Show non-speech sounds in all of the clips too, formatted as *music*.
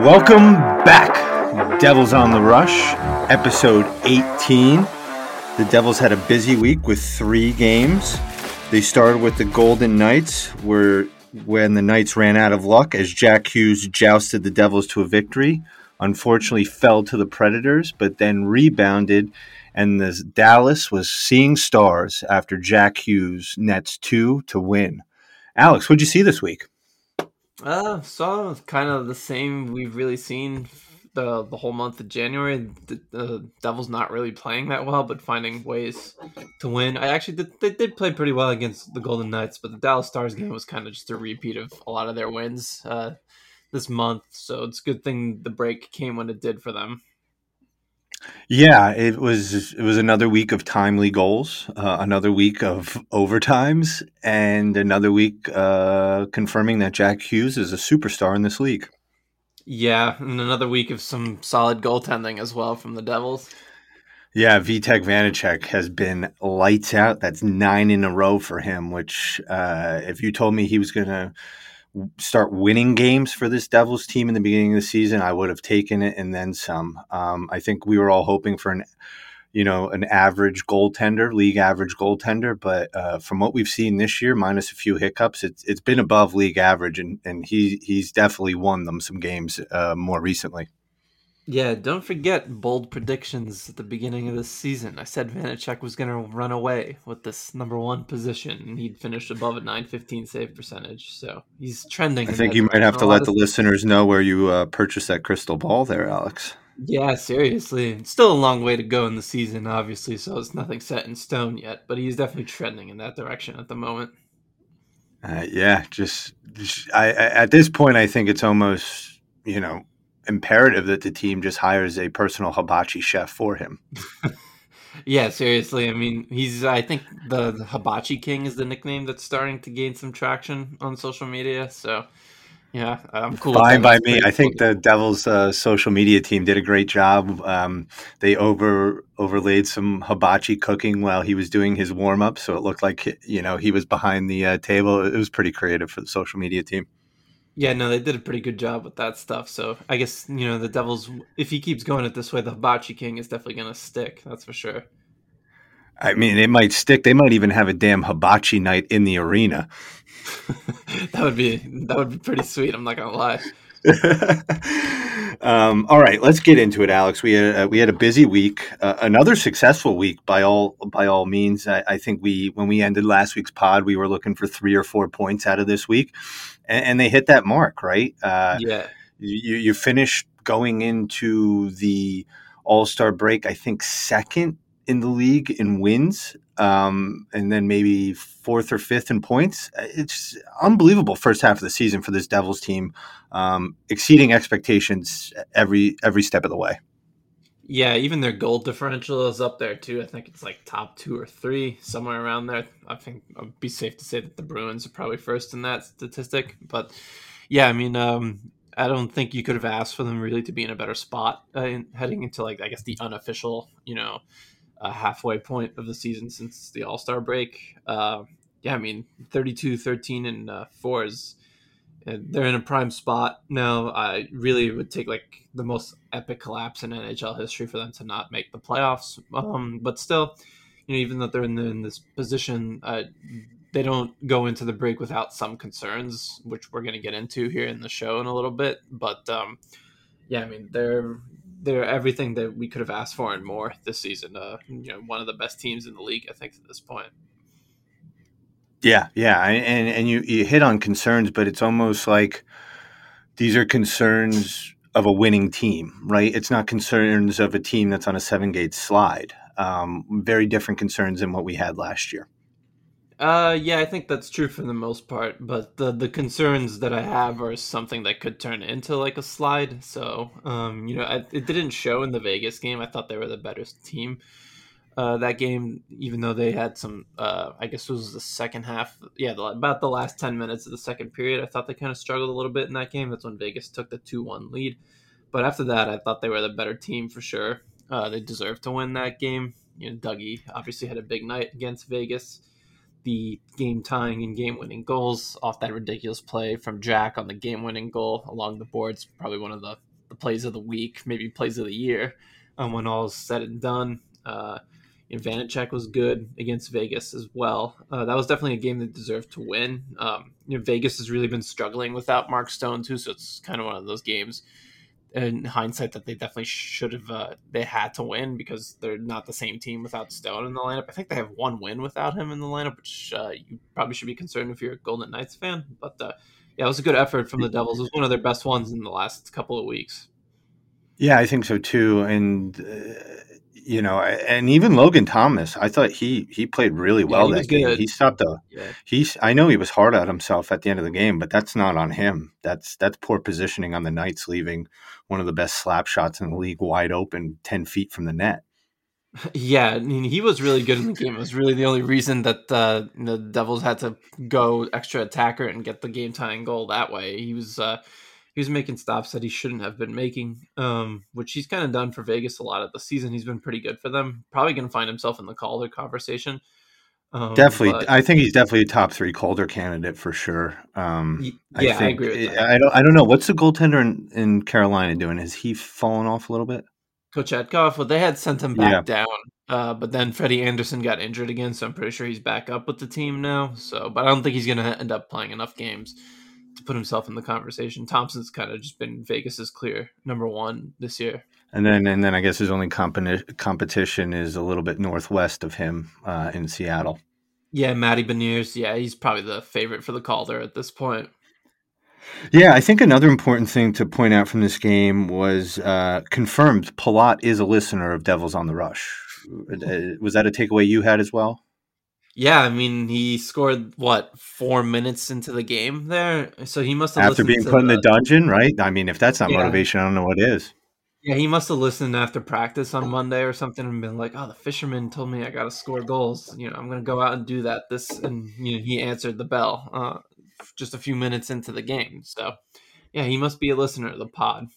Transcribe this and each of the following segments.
Welcome back, Devils on the Rush, episode 18. The Devils had a busy week with three games. They started with the Golden Knights, where when the Knights ran out of luck as Jack Hughes jousted the Devils to a victory. Unfortunately, fell to the Predators, but then rebounded, and the Dallas was seeing stars after Jack Hughes nets two to win. Alex, what'd you see this week? Uh, saw kind of the same we've really seen the the whole month of January. The, the, Devils not really playing that well, but finding ways to win. I actually did, they did play pretty well against the Golden Knights, but the Dallas Stars game was kind of just a repeat of a lot of their wins uh, this month. So it's a good thing the break came when it did for them. Yeah, it was it was another week of timely goals, uh, another week of overtimes, and another week uh, confirming that Jack Hughes is a superstar in this league. Yeah, and another week of some solid goaltending as well from the Devils. Yeah, Vitek Vanecek has been lights out. That's nine in a row for him. Which, uh, if you told me he was going to start winning games for this Devils team in the beginning of the season, I would have taken it and then some. Um, I think we were all hoping for an you know, an average goaltender, league average goaltender. But uh, from what we've seen this year, minus a few hiccups, it's it's been above league average, and and he he's definitely won them some games uh, more recently. Yeah, don't forget bold predictions at the beginning of the season. I said Vanecek was going to run away with this number one position, and he'd finish above a 915 save percentage. So he's trending. I think you might have to let the listeners know where you uh, purchased that crystal ball there, Alex. Yeah, seriously. It's still a long way to go in the season, obviously, so it's nothing set in stone yet, but he's definitely trending in that direction at the moment. Uh, yeah, just, just I, I, at this point, I think it's almost, you know, imperative that the team just hires a personal hibachi chef for him. *laughs* yeah, seriously. I mean, he's, I think the, the hibachi king is the nickname that's starting to gain some traction on social media, so yeah, I'm cool. Fine by me. I think the Devils' uh, social media team did a great job. Um, they over overlaid some hibachi cooking while he was doing his warm up, so it looked like you know he was behind the uh, table. It was pretty creative for the social media team. Yeah, no, they did a pretty good job with that stuff. So I guess you know the Devils, if he keeps going it this way, the hibachi king is definitely going to stick. That's for sure. I mean, it might stick. They might even have a damn hibachi night in the arena. *laughs* that would be that would be pretty sweet. I'm not gonna lie. *laughs* um, all right, let's get into it, Alex. We had uh, we had a busy week, uh, another successful week by all by all means. I, I, think we when we ended last week's pod, we were looking for three or four points out of this week, and, and they hit that mark, right? Uh, yeah, you you finished going into the All Star break, I think second in the league in wins um, and then maybe fourth or fifth in points. It's unbelievable first half of the season for this Devils team, um, exceeding expectations every every step of the way. Yeah, even their goal differential is up there too. I think it's like top two or three, somewhere around there. I think I'd be safe to say that the Bruins are probably first in that statistic. But yeah, I mean, um, I don't think you could have asked for them really to be in a better spot uh, in, heading into like I guess the unofficial, you know, a halfway point of the season since the All Star break. Uh, yeah, I mean, 32, 13, and uh, four is uh, they're in a prime spot now. I really would take like the most epic collapse in NHL history for them to not make the playoffs. Um, but still, you know, even though they're in, the, in this position, uh, they don't go into the break without some concerns, which we're going to get into here in the show in a little bit. But um, yeah, I mean, they're they're everything that we could have asked for and more this season. Uh, you know, one of the best teams in the league, I think, at this point. Yeah, yeah, and and you you hit on concerns, but it's almost like these are concerns of a winning team, right? It's not concerns of a team that's on a seven gate slide. Um, very different concerns than what we had last year. Uh, yeah, I think that's true for the most part. But the the concerns that I have are something that could turn into like a slide. So, um, you know, I, it didn't show in the Vegas game. I thought they were the better team. Uh, that game, even though they had some, uh, I guess it was the second half. Yeah, the, about the last ten minutes of the second period, I thought they kind of struggled a little bit in that game. That's when Vegas took the two one lead. But after that, I thought they were the better team for sure. Uh, they deserved to win that game. You know, Dougie obviously had a big night against Vegas the game tying and game winning goals off that ridiculous play from Jack on the game winning goal along the boards. Probably one of the the plays of the week, maybe plays of the year, um, when all is said and done. And Vanecek was good against Vegas as well. Uh, that was definitely a game that deserved to win. Um, you know, Vegas has really been struggling without Mark Stone too, so it's kind of one of those games. In hindsight, that they definitely should have uh, they had to win because they're not the same team without Stone in the lineup. I think they have one win without him in the lineup, which uh, you probably should be concerned if you're a Golden Knights fan. But uh, yeah, it was a good effort from the Devils. It was one of their best ones in the last couple of weeks. Yeah, I think so too. And uh, you know, and even Logan Thompson, I thought he he played really well yeah, that game. Good. He stopped the yeah. he's I know he was hard on himself at the end of the game, but that's not on him. That's that's poor positioning on the Knights leaving one of the best slap shots in the league wide open 10 feet from the net. *laughs* Yeah, I mean, he was really good in the game. It was really the only reason that uh, the Devils had to go extra attacker and get the game tying goal that way. He was uh, he was making stops that he shouldn't have been making, um, which he's kind of done for Vegas a lot of the season. He's been pretty good for them. Probably going to find himself in the Calder conversation. Um, definitely, but, I think he's definitely a top three Calder candidate for sure. Um, yeah, I, think, I agree with that. I don't, I don't know what's the goaltender in, in Carolina doing. Has he fallen off a little bit? Coach Kochetkov, well, they had sent him back yeah. down, uh, but then Freddie Andersen got injured again, so I'm pretty sure he's back up with the team now. So, but I don't think he's going to end up playing enough games to put himself in the conversation. Thompson's kind of just been Vegas's clear number one this year. And then, and then I guess his only competi- competition is a little bit northwest of him uh, in Seattle. Yeah, Matty Beniers. Yeah, he's probably the favorite for the Calder at this point. Yeah, I think another important thing to point out from this game was uh, confirmed Palat is a listener of Devils on the Rush. Uh, was that a takeaway you had as well? Yeah, I mean, he scored what four minutes into the game there, so he must have after being put the, in the dungeon, right? I mean, if that's not yeah. motivation, I don't know what is. Yeah, he must have listened after practice on Monday or something and been like, "Oh, the fisherman told me I got to score goals. You know, I'm going to go out and do that." This and you know, he answered the bell uh, just a few minutes into the game. So, yeah, he must be a listener to the pod.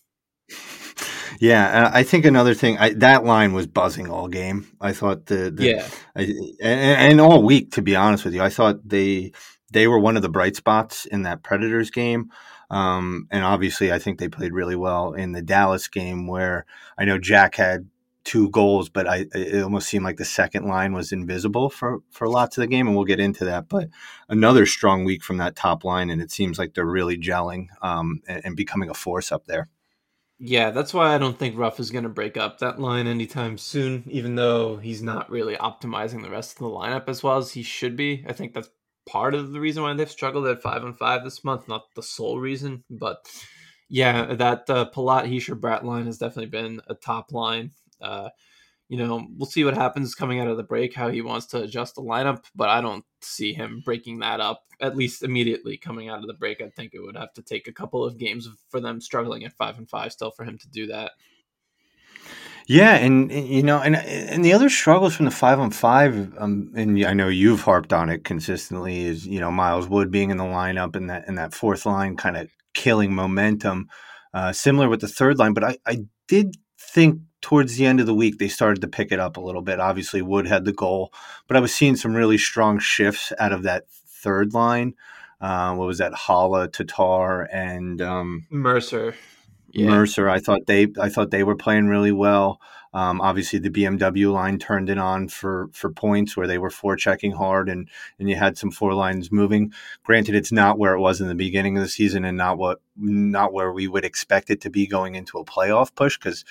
*laughs* Yeah, I think another thing I, that line was buzzing all game. I thought the, the yeah, I, and, and, all week to be honest with you, I thought they they were one of the bright spots in that Predators game. Um, and obviously, I think they played really well in the Dallas game, where I know Jack had two goals, but I it almost seemed like the second line was invisible for for lots of the game, and we'll get into that. But another strong week from that top line, and it seems like they're really gelling um, and, and becoming a force up there. Yeah, that's why I don't think Ruff is going to break up that line anytime soon, even though he's not really optimizing the rest of the lineup as well as he should be. I think that's part of the reason why they've struggled at five and five this month, not the sole reason, but yeah, that uh, Palat Hischier Bratt line has definitely been a top line. Uh, you know, we'll see what happens coming out of the break, how he wants to adjust the lineup, but I don't see him breaking that up at least immediately coming out of the break. I think it would have to take a couple of games for them struggling at five and five still for him to do that. Yeah, and you know, and and the other struggles from the five on five, um, and I know you've harped on it consistently, is you know Miles Wood being in the lineup and that and that fourth line kind of killing momentum, uh, similar with the third line. But I I did think towards the end of the week they started to pick it up a little bit. Obviously, Wood had the goal, but I was seeing some really strong shifts out of that third line. Uh, what was that? Haula, Tatar, and um, Mercer. Yeah. Mercer. I thought they I thought they were playing really well. Um, obviously, the BMW line turned it on for for points where they were four checking hard, and and you had some four lines moving. Granted, it's not where it was in the beginning of the season, and not what not where we would expect it to be going into a playoff push because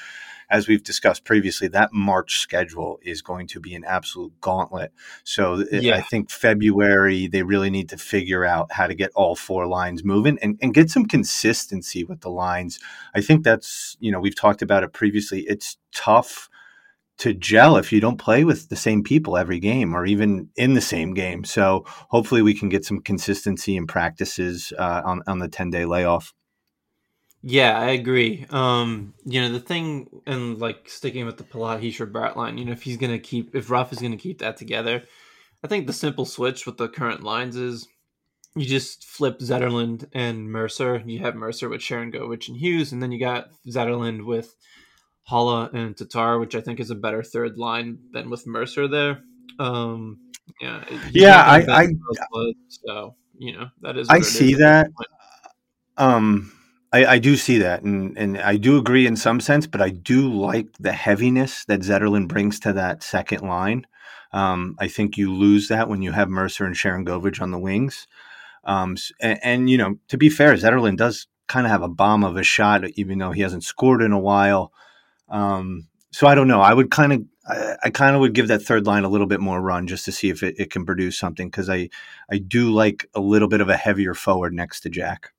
as we've discussed previously, that March schedule is going to be an absolute gauntlet. So yeah. I think February, they really need to figure out how to get all four lines moving and, and get some consistency with the lines. I think that's, you know, we've talked about it previously. It's tough to gel if you don't play with the same people every game or even in the same game. So hopefully we can get some consistency in practices uh, on, on the 10 day layoff. Yeah, I agree. Um, you know, the thing, and like sticking with the Palat Hischier Bratt line, you know, if he's to keep, if Ruff is to keep that together, I think the simple switch with the current lines is you just flip Zetterlund and Mercer. You have Mercer with Sharangovich and Hughes, and then you got Zetterlund with Haula and Tatar, which I think is a better third line than with Mercer there. Um, yeah, yeah, I, I, so you know that is. I see that. Um, I, I, do see that, and and I do agree in some sense, but I do like the heaviness that Zetterlund brings to that second line. Um, I think you lose that when you have Mercer and Sharangovich on the wings. Um, and, and, you know, to be fair, Zetterlund does kind of have a bomb of a shot, even though he hasn't scored in a while. Um, so I don't know. I would kind of, I, I kind of would give that third line a little bit more run just to see if it, it can produce something because I, I do like a little bit of a heavier forward next to Jack.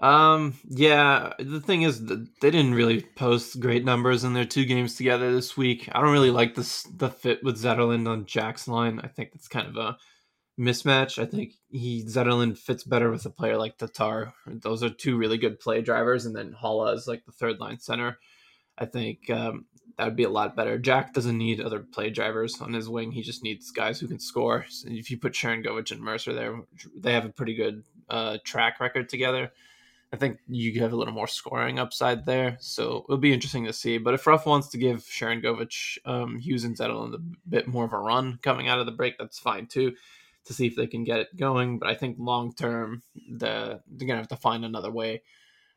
Um, yeah, the thing is, they didn't really post great numbers in their two games together this week. I don't really like this the fit with Zetterlund on Jack's line. I think that's kind of a mismatch. I think he Zetterlund fits better with a player like Tatar. Those are two really good play drivers, and then Haula is like the third line center. I think um, that would be a lot better. Jack doesn't need other play drivers on his wing. He just needs guys who can score. So if you put Sharangovich and Mercer there, they have a pretty good uh, track record together. I think you have a little more scoring upside there, so it'll be interesting to see. But if Ruff wants to give Sharangovich, um, Hughes, and Zetterlund a bit more of a run coming out of the break, that's fine too to see if they can get it going. But I think long term, the they're gonna have to find another way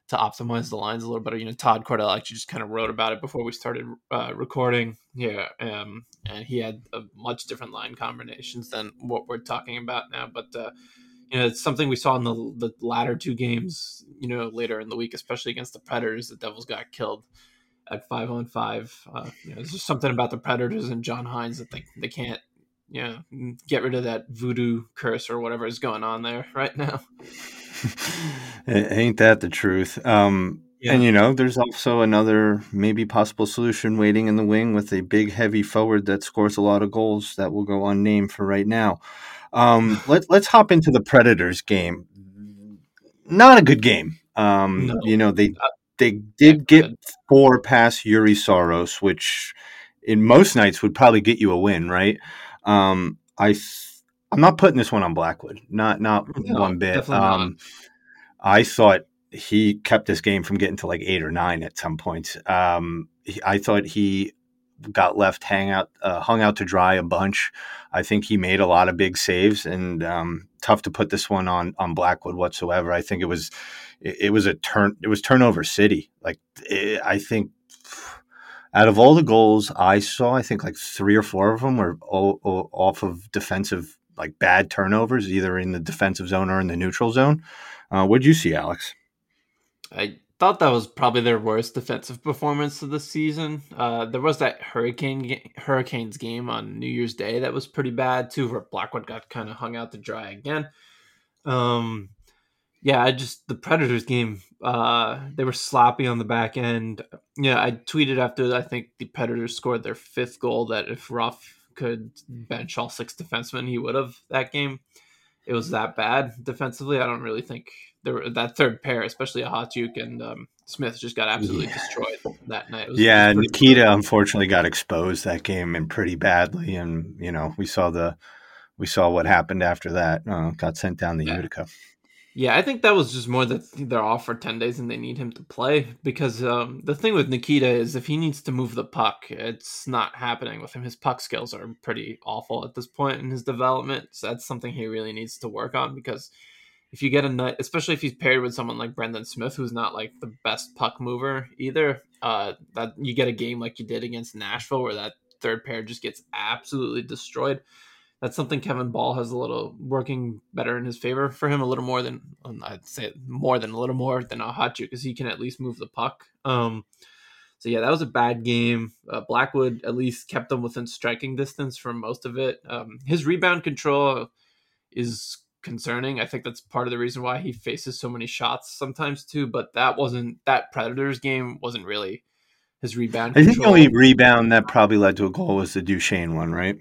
to optimize the lines a little bit. You know, Todd Cordell actually just kind of wrote about it before we started uh, recording. Yeah, um, and he had a much different line combinations than what we're talking about now. But uh, you know, it's something we saw in the the latter two games. You know, later in the week, especially against the Predators, the Devils got killed at five on five. Uh, you know, there's just something about the Predators and John Hynes that they they can't yeah, get rid of that voodoo curse or whatever is going on there right now. Ain't that the truth? Um, yeah. And you know, there's also another maybe possible solution waiting in the wing with a big, heavy forward that scores a lot of goals that will go unnamed for right now. Um, *sighs* let, let's hop into the Predators game. Not a good game. Um, no. You know, they they did get four past Juuse Saros, which in most nights would probably get you a win, right? Um, I I'm not putting this one on Blackwood, not not no, one bit. Um, I thought he kept this game from getting to like eight or nine at some points. Um, he, I thought he got left hang out, uh, hung out to dry a bunch. I think he made a lot of big saves, and um, tough to put this one on on Blackwood whatsoever. I think it was it, it was a turn it was turnover city. Like it, I think out of all the goals I saw, I think like three or four of them were all, all off of defensive, like bad turnovers, either in the defensive zone or in the neutral zone. Uh, what did you see, Alex? I thought that was probably their worst defensive performance of the season. Uh, there was that Hurricane Hurricanes game on New Year's Day that was pretty bad too, where Blackwood got kind of hung out to dry again. Um, yeah, I just the Predators game. Uh, they were sloppy on the back end. Yeah, I tweeted after I think the Predators scored their fifth goal that if Ruff could bench all six defensemen, he would have that game. It was that bad defensively. I don't really think there were, that third pair, especially Okhotiuk and um, Smith, just got absolutely yeah. destroyed that night. Was, yeah, Nikita unfortunately got exposed that game and pretty badly, and you know we saw the we saw what happened after that. Uh, got sent down the yeah. Utica. Yeah, I think that was just more that they're off for 10 days and they need him to play because um, the thing with Nikita is if he needs to move the puck, it's not happening with him. His puck skills are pretty awful at this point in his development. So that's something he really needs to work on because if you get a night, especially if he's paired with someone like Brendan Smith, who's not like the best puck mover either, uh, that you get a game like you did against Nashville where that third pair just gets absolutely destroyed that's something Kevin Bahl has a little working better in his favor for him a little more than I'd say more than a little more than Okhotiuk because he can at least move the puck. Um, so yeah, that was a bad game. Uh, Blackwood at least kept them within striking distance for most of it. Um, his rebound control is concerning. I think that's part of the reason why he faces so many shots sometimes too. But that wasn't that Predators game wasn't really his rebound. I think the only rebound that probably led to a goal was the Duchene one, right?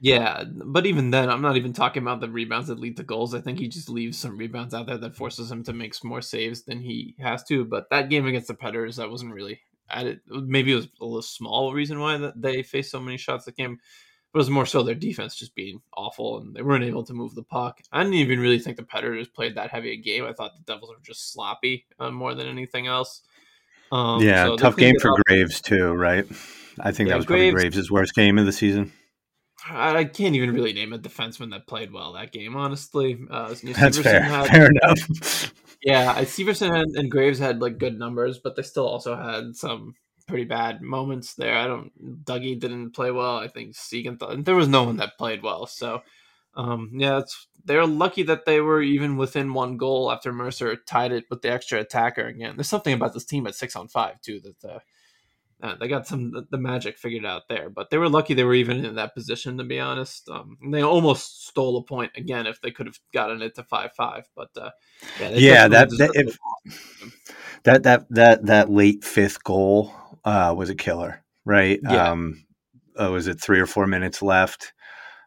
Yeah, but even then, I'm not even talking about the rebounds that lead to goals. I think he just leaves some rebounds out there that forces him to make more saves than he has to. But that game against the Predators, that wasn't really added. Maybe it was a little small reason why that they faced so many shots that game. But it was more so their defense just being awful and they weren't able to move the puck. I didn't even really think the Predators played that heavy a game. I thought the Devils were just sloppy uh, more than anything else. Um, yeah, so tough game for Graves too, right? I think yeah, that was Graves, probably Graves' worst game of the season. I can't even really name a defenseman that played well that game. Honestly, uh, *laughs* that's fair. Had, fair enough. *laughs* yeah, Severson and, and Graves had like good numbers, but they still also had some pretty bad moments there. I don't. Dougie didn't play well. I think Seguin. Th- there was no one that played well. So, um, yeah, it's they're lucky that they were even within one goal after Mercer tied it with the extra attacker again. There's something about this team at six on five too that uh, uh, they got some the, the, magic figured out there. But they were lucky they were even in that position to be honest. Um, they almost stole a point again if they could have gotten it to five five. But uh, yeah, yeah, that that, if, that that that that late fifth goal uh, was a killer, right? Yeah. Um, uh, was it three or four minutes left?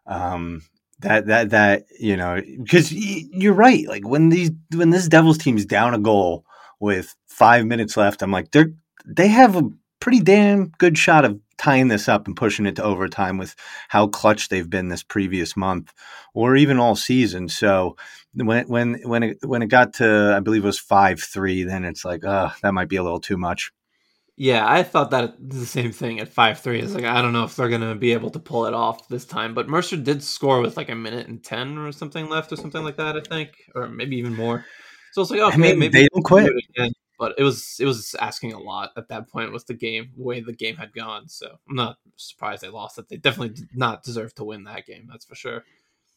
Um, that that that you know because you're right like when these when this devils team's down a goal with five minutes left i'm like they're they have a pretty damn good shot of tying this up and pushing it to overtime with how clutch they've been this previous month or even all season so when when when it when it got to i believe it was 5-3 then it's like uh that might be a little too much yeah, I thought that the same thing at five three. It's like I don't know if they're gonna be able to pull it off this time. But Mercer did score with like a minute and ten or something left or something like that. I think, or maybe even more. So it's like, okay, I mean, maybe they don't quit. But it was it was asking a lot at that point with the game way the game had gone. So I'm not surprised they lost it. They definitely did not deserve to win that game. That's for sure.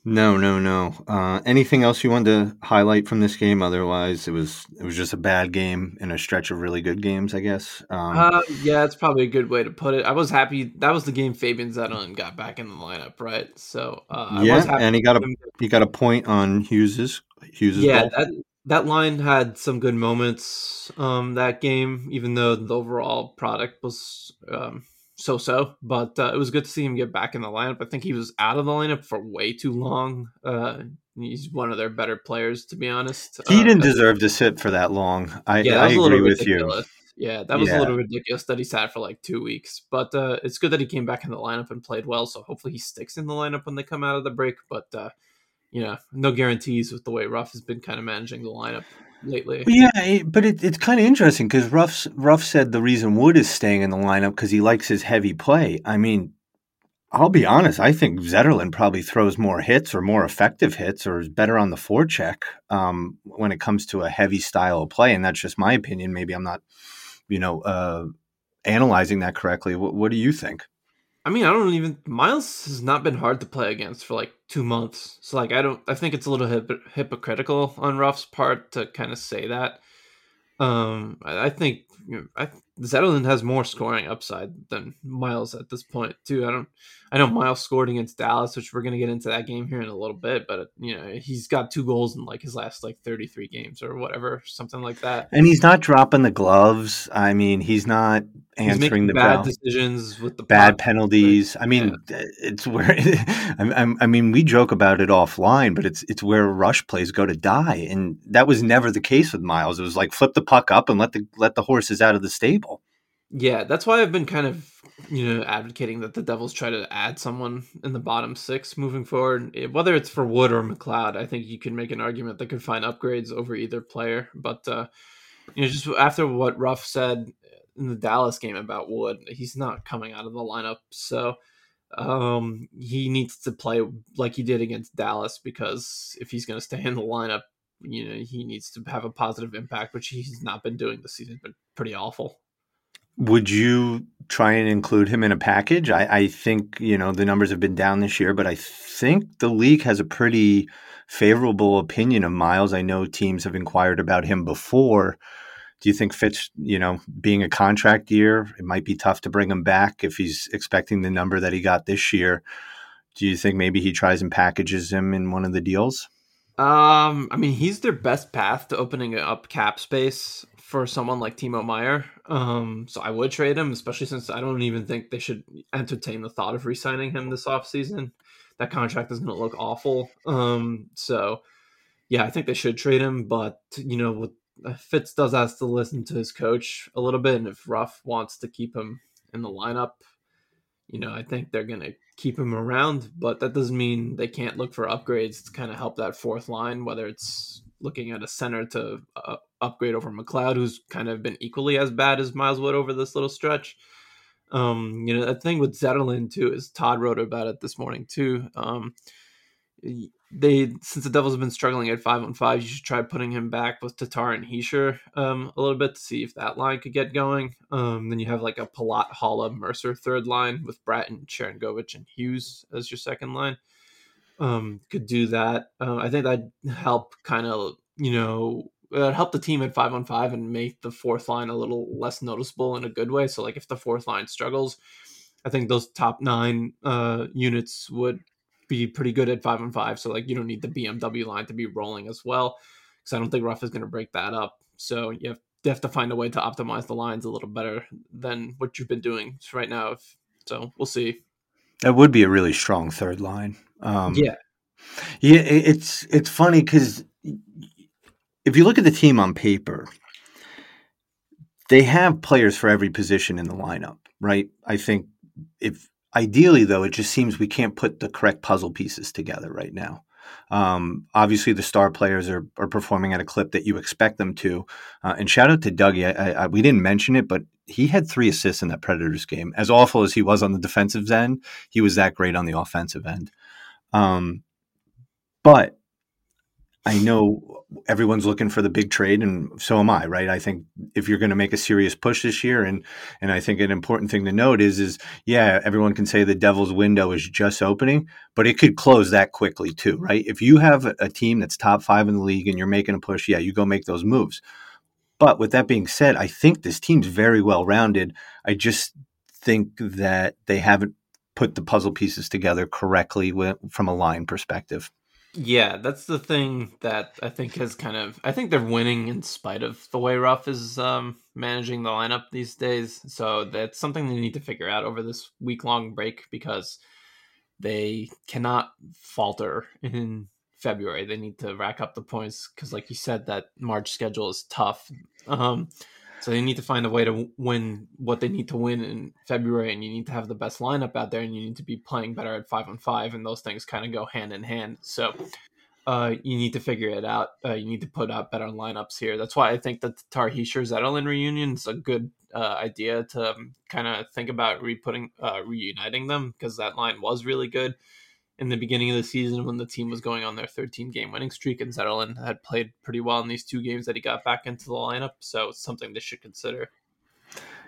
No, no, no. Uh, anything else you wanted to highlight from this game? Otherwise, it was it was just a bad game in a stretch of really good games, I guess. Um, uh, yeah, it's probably a good way to put it. I was happy that was the game Fabian Zetterlund got back in the lineup, right? So uh, yeah, and he got a he got a point on Hughes's Hughes's. Yeah, goal. that that line had some good moments. Um, that game, even though the overall product was um, so so, but uh, it was good to see him get back in the lineup. I think he was out of the lineup for way too long. Uh, he's one of their better players, to be honest. He uh, didn't deserve to sit for that long. I, yeah, I agree with you. Yeah, that was yeah. a little ridiculous that he sat for like two weeks. But uh, it's good that he came back in the lineup and played well. So hopefully he sticks in the lineup when they come out of the break. But uh, you know, no guarantees with the way Ruff has been kind of managing the lineup lately. Yeah, but it, it's kind of interesting because Ruff Ruff said the reason Wood is staying in the lineup because he likes his heavy play. I mean, I'll be honest. I think Zetterlund probably throws more hits or more effective hits or is better on the forecheck um, when it comes to a heavy style of play, and that's just my opinion. Maybe I'm not, you know, uh, analyzing that correctly. What, what do you think? I mean, I don't even. Miles has not been hard to play against for like two months. So, like, I don't. I think it's a little hip, hypocritical on Ruff's part to kind of say that. Um, I, I think you know, I, Zetterlund has more scoring upside than Miles at this point too. I don't. I know Miles scored against Dallas, which we're gonna get into that game here in a little bit, but you know he's got two goals in like his last like thirty three games or whatever, something like that. And he's not dropping the gloves. I mean, he's not answering the bad bell. decisions with the bad penalties. I mean, yeah. it's where *laughs* I, I mean we joke about it offline, but it's it's where rush plays go to die, and that was never the case with Miles. It was like flip the puck up and let the let the horses out of the stable. Yeah, that's why I've been kind of you know advocating that the Devils try to add someone in the bottom six moving forward, whether it's for Wood or McLeod. I think you can make an argument that could find upgrades over either player, but. uh you know, just after what Ruff said in the Dallas game about Wood. He's not coming out of the lineup, so um, he needs to play like he did against Dallas because if he's going to stay in the lineup, you know, he needs to have a positive impact, which he's not been doing this season. Been pretty awful. Would you try and include him in a package? I, I think you know the numbers have been down this year, but I think the league has a pretty favorable opinion of Miles. I know teams have inquired about him before do you think Fitz, you know, being a contract year, it might be tough to bring him back if he's expecting the number that he got this year? Do you think maybe he tries and packages him in one of the deals? Um, I mean, he's their best path to opening up cap space for someone like Timo Meier. Um, so I would trade him, especially since I don't even think they should entertain the thought of re-signing him this offseason. That contract is going to look awful. Um, so yeah, I think they should trade him, but you know, with Fitz does has to listen to his coach a little bit, and if Ruff wants to keep him in the lineup, you know, I think they're going to keep him around. But that doesn't mean they can't look for upgrades to kind of help that fourth line, whether it's looking at a center to uh, upgrade over McLeod, who's kind of been equally as bad as Miles Wood over this little stretch. Um, you know, the thing with Zetterlund too is Todd wrote about it this morning too. Um, they since the Devils have been struggling at five on five, you should try putting him back with Tatar and Hischier um, a little bit to see if that line could get going. Um, then you have like a Palat, Haula, Mercer third line with Bratton, Sharangovich, and Hughes as your second line. Um, could do that. Uh, I think that'd help kind of you know uh, help the team at five on five and make the fourth line a little less noticeable in a good way. So like if the fourth line struggles, I think those top nine uh, units would be pretty good at five on five. So like you don't need the BMW line to be rolling as well because I don't think Ruff is going to break that up. So you have, you have to find a way to optimize the lines a little better than what you've been doing right now. If, so we'll see. That would be a really strong third line. Um, yeah, yeah. It's it's funny because if you look at the team on paper, they have players for every position in the lineup, right? I think if Ideally, though, it just seems we can't put the correct puzzle pieces together right now. Um, obviously, the star players are, are performing at a clip that you expect them to. Uh, and shout out to Dougie. I, I, we didn't mention it, but he had three assists in that Predators game. As awful as he was on the defensive end, he was that great on the offensive end. Um, but I know everyone's looking for the big trade, and so am I. Right? I think if you're going to make a serious push this year, and and I think an important thing to note is is yeah, everyone can say the Devils' window is just opening, but it could close that quickly too. Right? If you have a team that's top five in the league and you're making a push, yeah, you go make those moves. But with that being said, I think this team's very well rounded. I just think that they haven't put the puzzle pieces together correctly from a line perspective. Yeah, that's the thing that I think has kind of I think they're winning in spite of the way Ruff is um, managing the lineup these days. So that's something they need to figure out over this week long break because they cannot falter in February. They need to rack up the points because, like you said, that March schedule is tough. Um, so they need to find a way to win what they need to win in February, and you need to have the best lineup out there, and you need to be playing better at five on five, and those things kind of go hand in hand. So uh, you need to figure it out. Uh, you need to put out better lineups here. That's why I think that Tatar Hischier Zetterlund reunion is a good uh, idea to um, kind of think about re-putting, uh, reuniting them because that line was really good in the beginning of the season when the team was going on their 13 game winning streak and Zetterlund had played pretty well in these two games that he got back into the lineup. So it's something they should consider.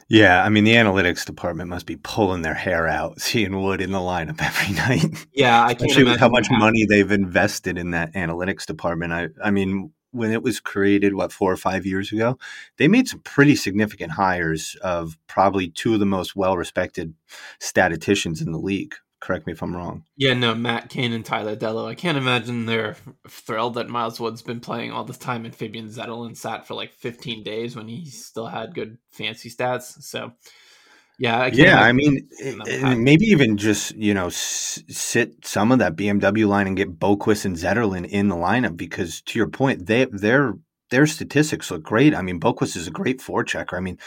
Yeah, I mean the analytics department must be pulling their hair out *laughs* seeing Wood in the lineup every night. Yeah, I can't imagine how much money they've invested in that analytics department. I, I mean, when it was created, what four or five years ago, they made some pretty significant hires of probably two of the most well-respected statisticians in the league. Correct me if I'm wrong. Yeah, no, Matt Cane and Tyler Dellow. I can't imagine they're thrilled that Miles Wood's been playing all this time and Fabian Zetterlund sat for like 15 days when he still had good fancy stats. So, yeah, I yeah. I mean, eh, eh, maybe even just you know s- sit some of that BMW line and get Boqvist and Zetterlund in the lineup because to your point, they their their statistics look great. I mean, Boqvist is a great forechecker. I mean,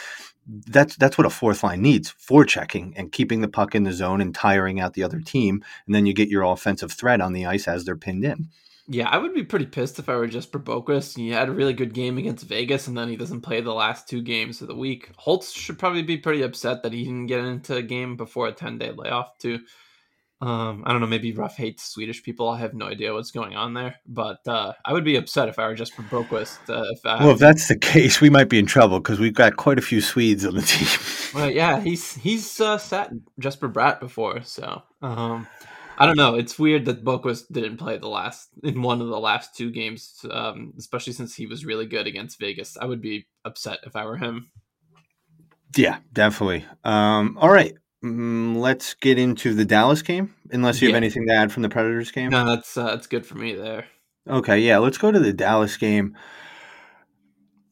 that's that's what a fourth line needs: forechecking and keeping the puck in the zone and tiring out the other team, and then you get your offensive threat on the ice as they're pinned in. Yeah, I would be pretty pissed if I were just for Boqvist. He had a really good game against Vegas, and then he doesn't play the last two games of the week. Holtz should probably be pretty upset that he didn't get into a game before a ten day layoff too. Um, I don't know. Maybe Ruff hates Swedish people. I have no idea what's going on there. But uh, I would be upset if I were just for Boqvist. Uh, if I, well, if that's the case, we might be in trouble because we've got quite a few Swedes on the team. *laughs* well, yeah, he's he's uh, sat Jesper Bratt before, so um, I don't know. It's weird that Boqvist didn't play the last in one of the last two games, um, especially since he was really good against Vegas. I would be upset if I were him. Yeah, definitely. Um, all right. Mm, let's get into the Dallas game. Unless you yeah. have anything to add from the Predators game. No, that's uh, that's good for me there. Okay, yeah, let's go to the Dallas game.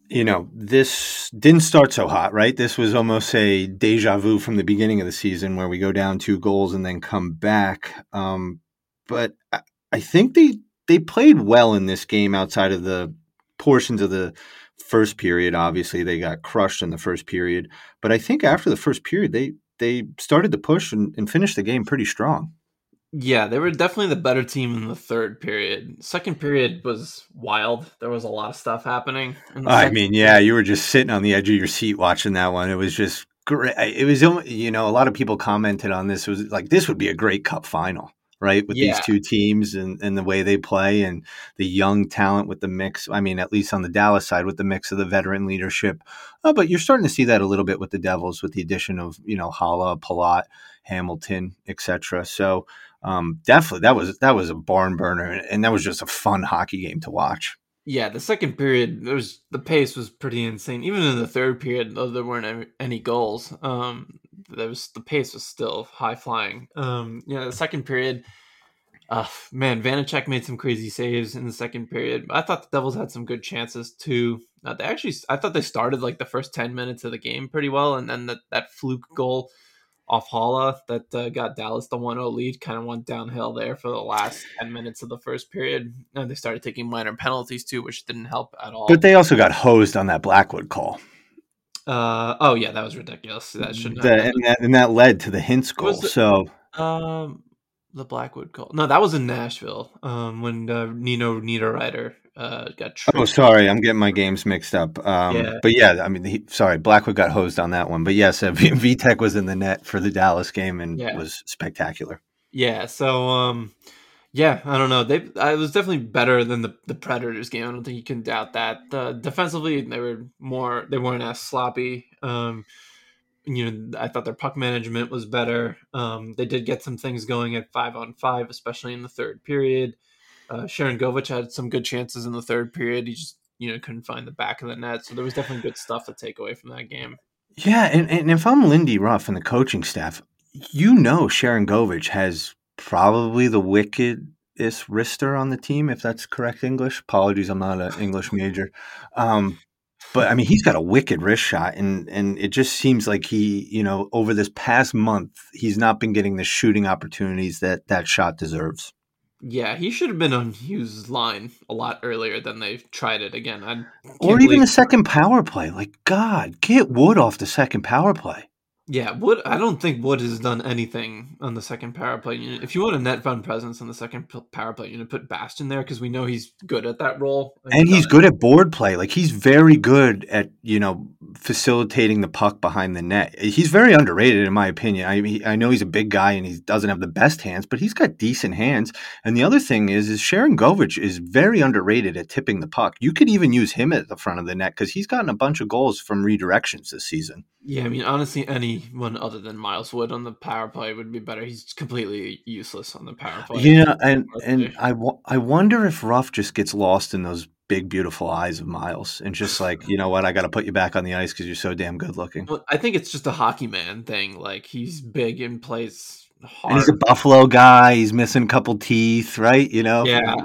You know, this didn't start so hot, right? This was almost a deja vu from the beginning of the season, where we go down two goals and then come back. Um, but I, I think they they played well in this game outside of the portions of the first period. Obviously, they got crushed in the first period, but I think after the first period, they they started to push and, and finished the game pretty strong. Yeah, they were definitely the better team in the third period. Second period was wild. There was a lot of stuff happening. I mean, yeah, you were just sitting on the edge of your seat watching that one. It was just great. It was you know a lot of people commented on this. It was like this would be a great Cup final, right? With Yeah. these two teams and and the way they play and the young talent with the mix. I mean, at least on the Dallas side with the mix of the veteran leadership. Uh, but you're starting to see that a little bit with the Devils with the addition of you know Haula, Palat, Hamilton, etc. So. Um, definitely, that was that was a barn burner, and, and that was just a fun hockey game to watch. Yeah, the second period, there was the pace was pretty insane. Even in the third period, though there weren't any, goals, um, there was the pace was still high flying. Um, know, the second period, uh, man, Vanecek made some crazy saves in the second period. I thought the Devils had some good chances too. Uh, they actually, I thought they started like the first ten minutes of the game pretty well, and then that that fluke goal off Haula that uh, got Dallas the 1-0 lead kind of went downhill there for the last 10 minutes of the first period. And they started taking minor penalties too, which didn't help at all. But they also got hosed on that Blackwood call. uh, oh yeah, that was ridiculous. That shouldn't The- have and, that, and that led to the Hintz goal. It- so Um, the Blackwood call. No, that was in Nashville. Um, when uh, Nino Niederreiter uh got. Oh, sorry, I'm getting my games mixed up. Um, Yeah. But yeah, I mean, he, sorry, Blackwood got hosed on that one. But yes, *laughs* uh, Vitek was in the net for the Dallas game and Yeah. was spectacular. Yeah, so um yeah, I don't know. They I was definitely better than the the Predators game. I don't think you can doubt that. Uh, defensively, they were more they weren't as sloppy. Um you know, I thought their puck management was better. Um they did get some things going at 5 on 5, especially in the third period. Uh Sharangovich had some good chances in the third period. He just you know couldn't find the back of the net. So there was definitely good stuff to take away from that game. Yeah, and, and if I'm Lindy Ruff and the coaching staff, you know Sharangovich has probably the wickedest wrister on the team, if that's correct English. Apologies, I'm not an English major. Um, but I mean, he's got a wicked wrist shot, and and it just seems like he, you know, over this past month, he's not been getting the shooting opportunities that that shot deserves. Yeah, he should have been on Hughes' line a lot earlier than they tried it again. Or even believe- the second power play. Like God, get Wood off the second power play. Yeah, Wood. I don't think Wood has done anything on the second power play unit. If you want a net run presence on the second power play unit, put Bastian there because we know he's good at that role. and he's done it. good at board play. Like he's very good at you know facilitating the puck behind the net. He's very underrated in my opinion. I mean, I know he's a big guy and he doesn't have the best hands, but he's got decent hands. And the other thing is, is Sharangovich is very underrated at tipping the puck. You could even use him at the front of the net because he's gotten a bunch of goals from redirections this season. Yeah, I mean, honestly, anyone other than Miles Wood on the power play would be better. He's completely useless on the power play. Yeah, and and. I, I wonder if Ruff just gets lost in those big beautiful eyes of Miles and just *laughs* like you know what I got to put you back on the ice because you're so damn good looking. Well, I think it's just a hockey man thing. Like he's big and plays hard. And he's a Buffalo guy. He's missing a couple teeth, right? You know. Yeah.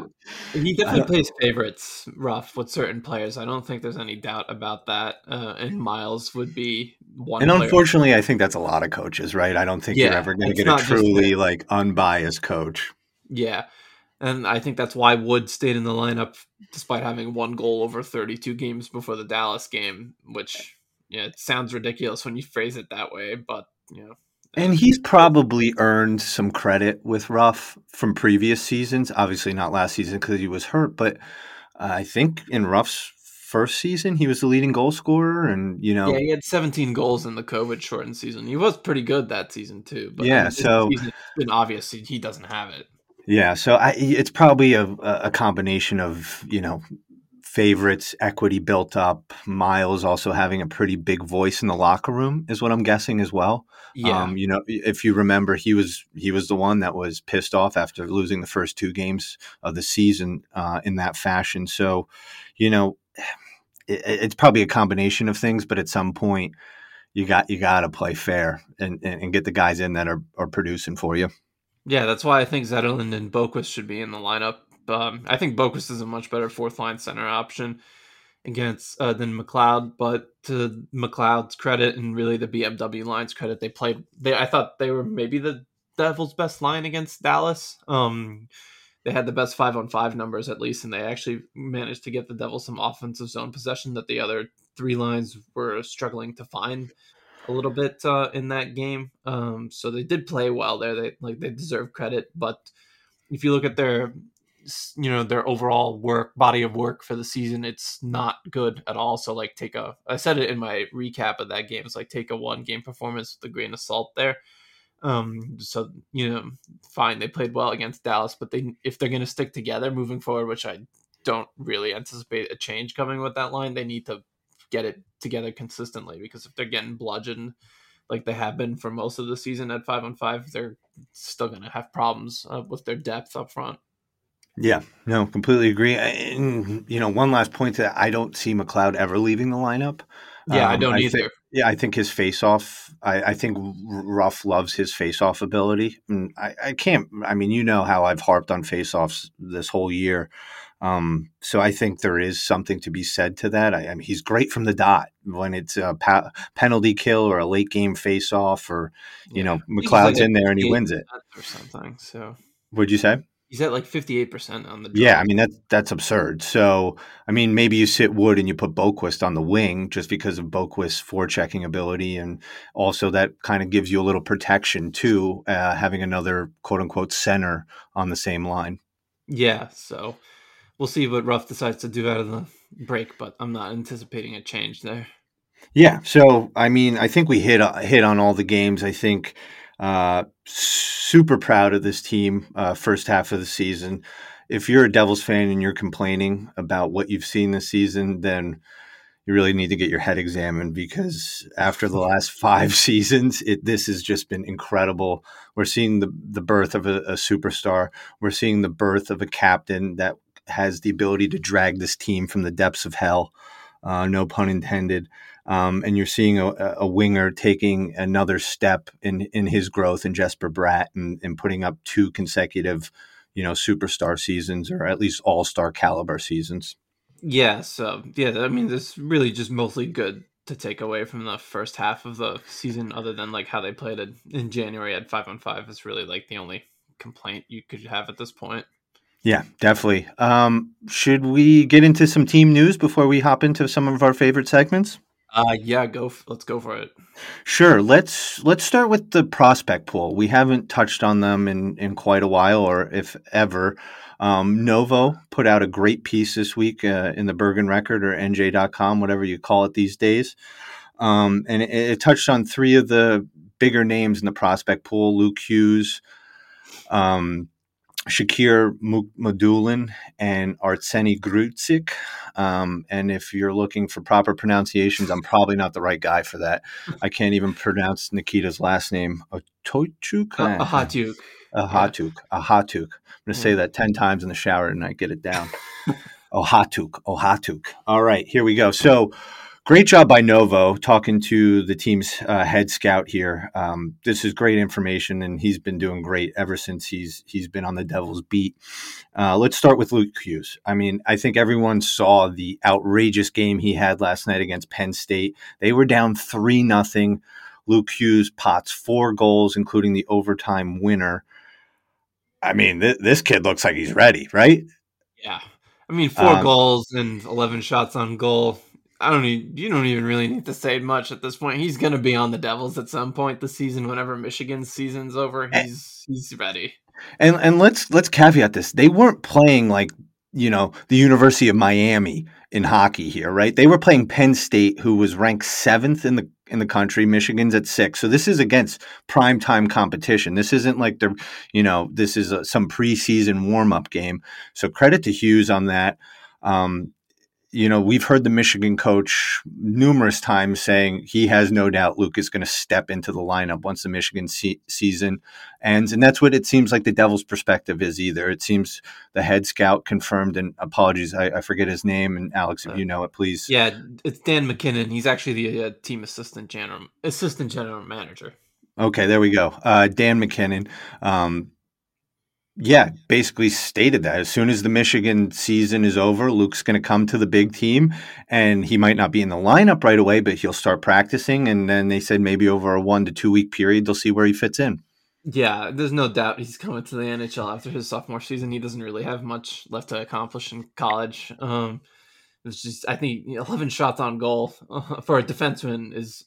He definitely plays favorites rough with certain players. I don't think there's any doubt about that. Uh, and Miles would be one. And player. unfortunately, I think that's a lot of coaches, right? I don't think you're ever going to get a truly like unbiased coach. yeah, and I think that's why Wood stayed in the lineup despite having one goal over 32 games before the Dallas game. Which yeah, it sounds ridiculous when you phrase it that way, but you know. And he's probably earned some credit with Ruff from previous seasons. Obviously, not last season because he was hurt, but uh, I think in Ruff's first season, he was the leading goal scorer. And you know, Yeah, he had 17 goals in the COVID shortened season. He was pretty good that season too. But Yeah, I mean, so- season, it's been obvious he- he doesn't have it. Yeah, so I, it's probably a, a combination of you know favorites, equity built up, Miles also having a pretty big voice in the locker room is what I'm guessing as well. Yeah, Um, you know, if you remember, he was he was the one that was pissed off after losing the first two games of the season uh, in that fashion. So, you know, it, it's probably a combination of things, but at some point. You got you got to play fair and, and, and get the guys in that are, are producing for you. Yeah, that's why I think Zetterlund and Boqvist should be in the lineup. Um, I think Boqvist is a much better fourth line center option against uh, than McLeod. But to McLeod's credit and really the BMW line's credit, they played. They I thought they were maybe the Devils' best line against Dallas. Um, they had the best five on five numbers at least, and they actually managed to get the Devils some offensive zone possession that the other three lines were struggling to find a little bit uh, in that game. Um, so they did play well there. They like they deserve credit, but if you look at their you know their overall work body of work for the season it's not good at all. So like take a i said it in my recap of that game it's like take a one game performance with a grain of salt there. Um so you know fine they played well against dallas but they if they're going to stick together moving forward which i don't really anticipate a change coming with that line they need to get it together consistently because if they're getting bludgeoned like they have been for most of the season at five on five they're still going to have problems uh, with their depth up front yeah, no, completely agree. And, you know, one last point that I don't see McLeod ever leaving the lineup. Yeah, um, I don't I either. Think, yeah, I think his face off. I, I, think Ruff loves his face off ability. And I, I, can't. I mean, you know how I've harped on face offs this whole year. Um, so I think there is something to be said to that. I, I mean, he's great from the dot when it's a pa- penalty kill or a late game face off, or you yeah. know, McLeod's like in there and he wins it or something. So, what'd you say? He's at like fifty eight percent on the. Draw. Yeah, I mean that's that's absurd. So I mean, maybe you sit Wood and you put Boqvist on the wing just because of Boqvist's forechecking ability, and also that kind of gives you a little protection too, uh, having another quote unquote center on the same line. Yeah, so we'll see what Ruff decides to do out of the break, but I'm not anticipating a change there. Yeah, so I mean, I think we hit hit on all the games. I think uh, super proud of this team uh, first half of the season. If you're a Devils fan and you're complaining about what you've seen this season, then you really need to get your head examined because after the last *laughs* five seasons, it, this has just been incredible. We're seeing the, the birth of a, a superstar. We're seeing the birth of a captain that has the ability to drag this team from the depths of hell. Uh, no pun intended um, and you're seeing a, a, winger taking another step in in his growth in Jesper Bratt and, and putting up two consecutive, you know, superstar seasons or at least all star caliber seasons. Yeah, so yeah, I mean, this really just mostly good to take away from the first half of the season, other than like how they played it in January at five on five, is really like the only complaint you could have at this point. Yeah, definitely. Um, should we get into some team news before we hop into some of our favorite segments? Uh, yeah, go. F- let's go for it. Sure. Let's let's start with the prospect pool. We haven't touched on them in in quite a while, or if ever. Um, Novo put out a great piece this week uh, in the Bergen Record or NJ.com, whatever you call it these days, um, and it, it, touched on three of the bigger names in the prospect pool: Luke Hughes, um, Shakir Mukhamadullin and Arseny Gritsyuk. Um, and if you're looking for proper pronunciations, I'm probably not the right guy for that. I can't even pronounce Nikita's last name. Atochuk? Uh, Ahatuk. Ahatuk. Ahatuk. I'm going to say that 10 times in the shower and I get it down. Ohatuk. Ohatuk. All right, here we go. So, great job by Novo talking to the team's uh, head scout here. Um, this is great information, and he's been doing great ever since he's he's been on the Devils beat. Uh, let's start with Luke Hughes. I mean, I think everyone saw the outrageous game he had last night against Penn State. They were down three nothing. Luke Hughes pots four goals, including the overtime winner. I mean, th- this kid looks like he's ready, right? Yeah. I mean, four um, goals and 11 shots on goal I don't need you don't even really need to say much at this point. He's going to be on the Devils at some point this season whenever Michigan's season's over. He's he's ready. And and let's let's caveat this. They weren't playing like, you know, the University of Miami in hockey here, right? They were playing Penn State who was ranked 7th in the in the country. Michigan's at 6. So this is against prime time competition. This isn't like they're, you know, this is a, some preseason warm-up game. So credit to Hughes on that. Um, you know, we've heard the Michigan coach numerous times saying he has no doubt Luke is going to step into the lineup once the Michigan se- season ends. And that's what it seems like the Devils' perspective is either. It seems the head scout confirmed, and apologies, I, I forget his name. And Alex, if uh, you know it, please. Yeah, it's Dan McKinnon. He's actually the uh, team assistant general, assistant general manager. Okay, there we go. Uh, Dan McKinnon. Um, yeah, basically stated that as soon as the Michigan season is over, Luke's going to come to the big team and he might not be in the lineup right away, but he'll start practicing. And then they said maybe over a one to two week period, they'll see where he fits in. Yeah, there's no doubt he's coming to the NHL after his sophomore season. He doesn't really have much left to accomplish in college. Um, it's just, I think, 11 shots on goal *laughs* for a defenseman is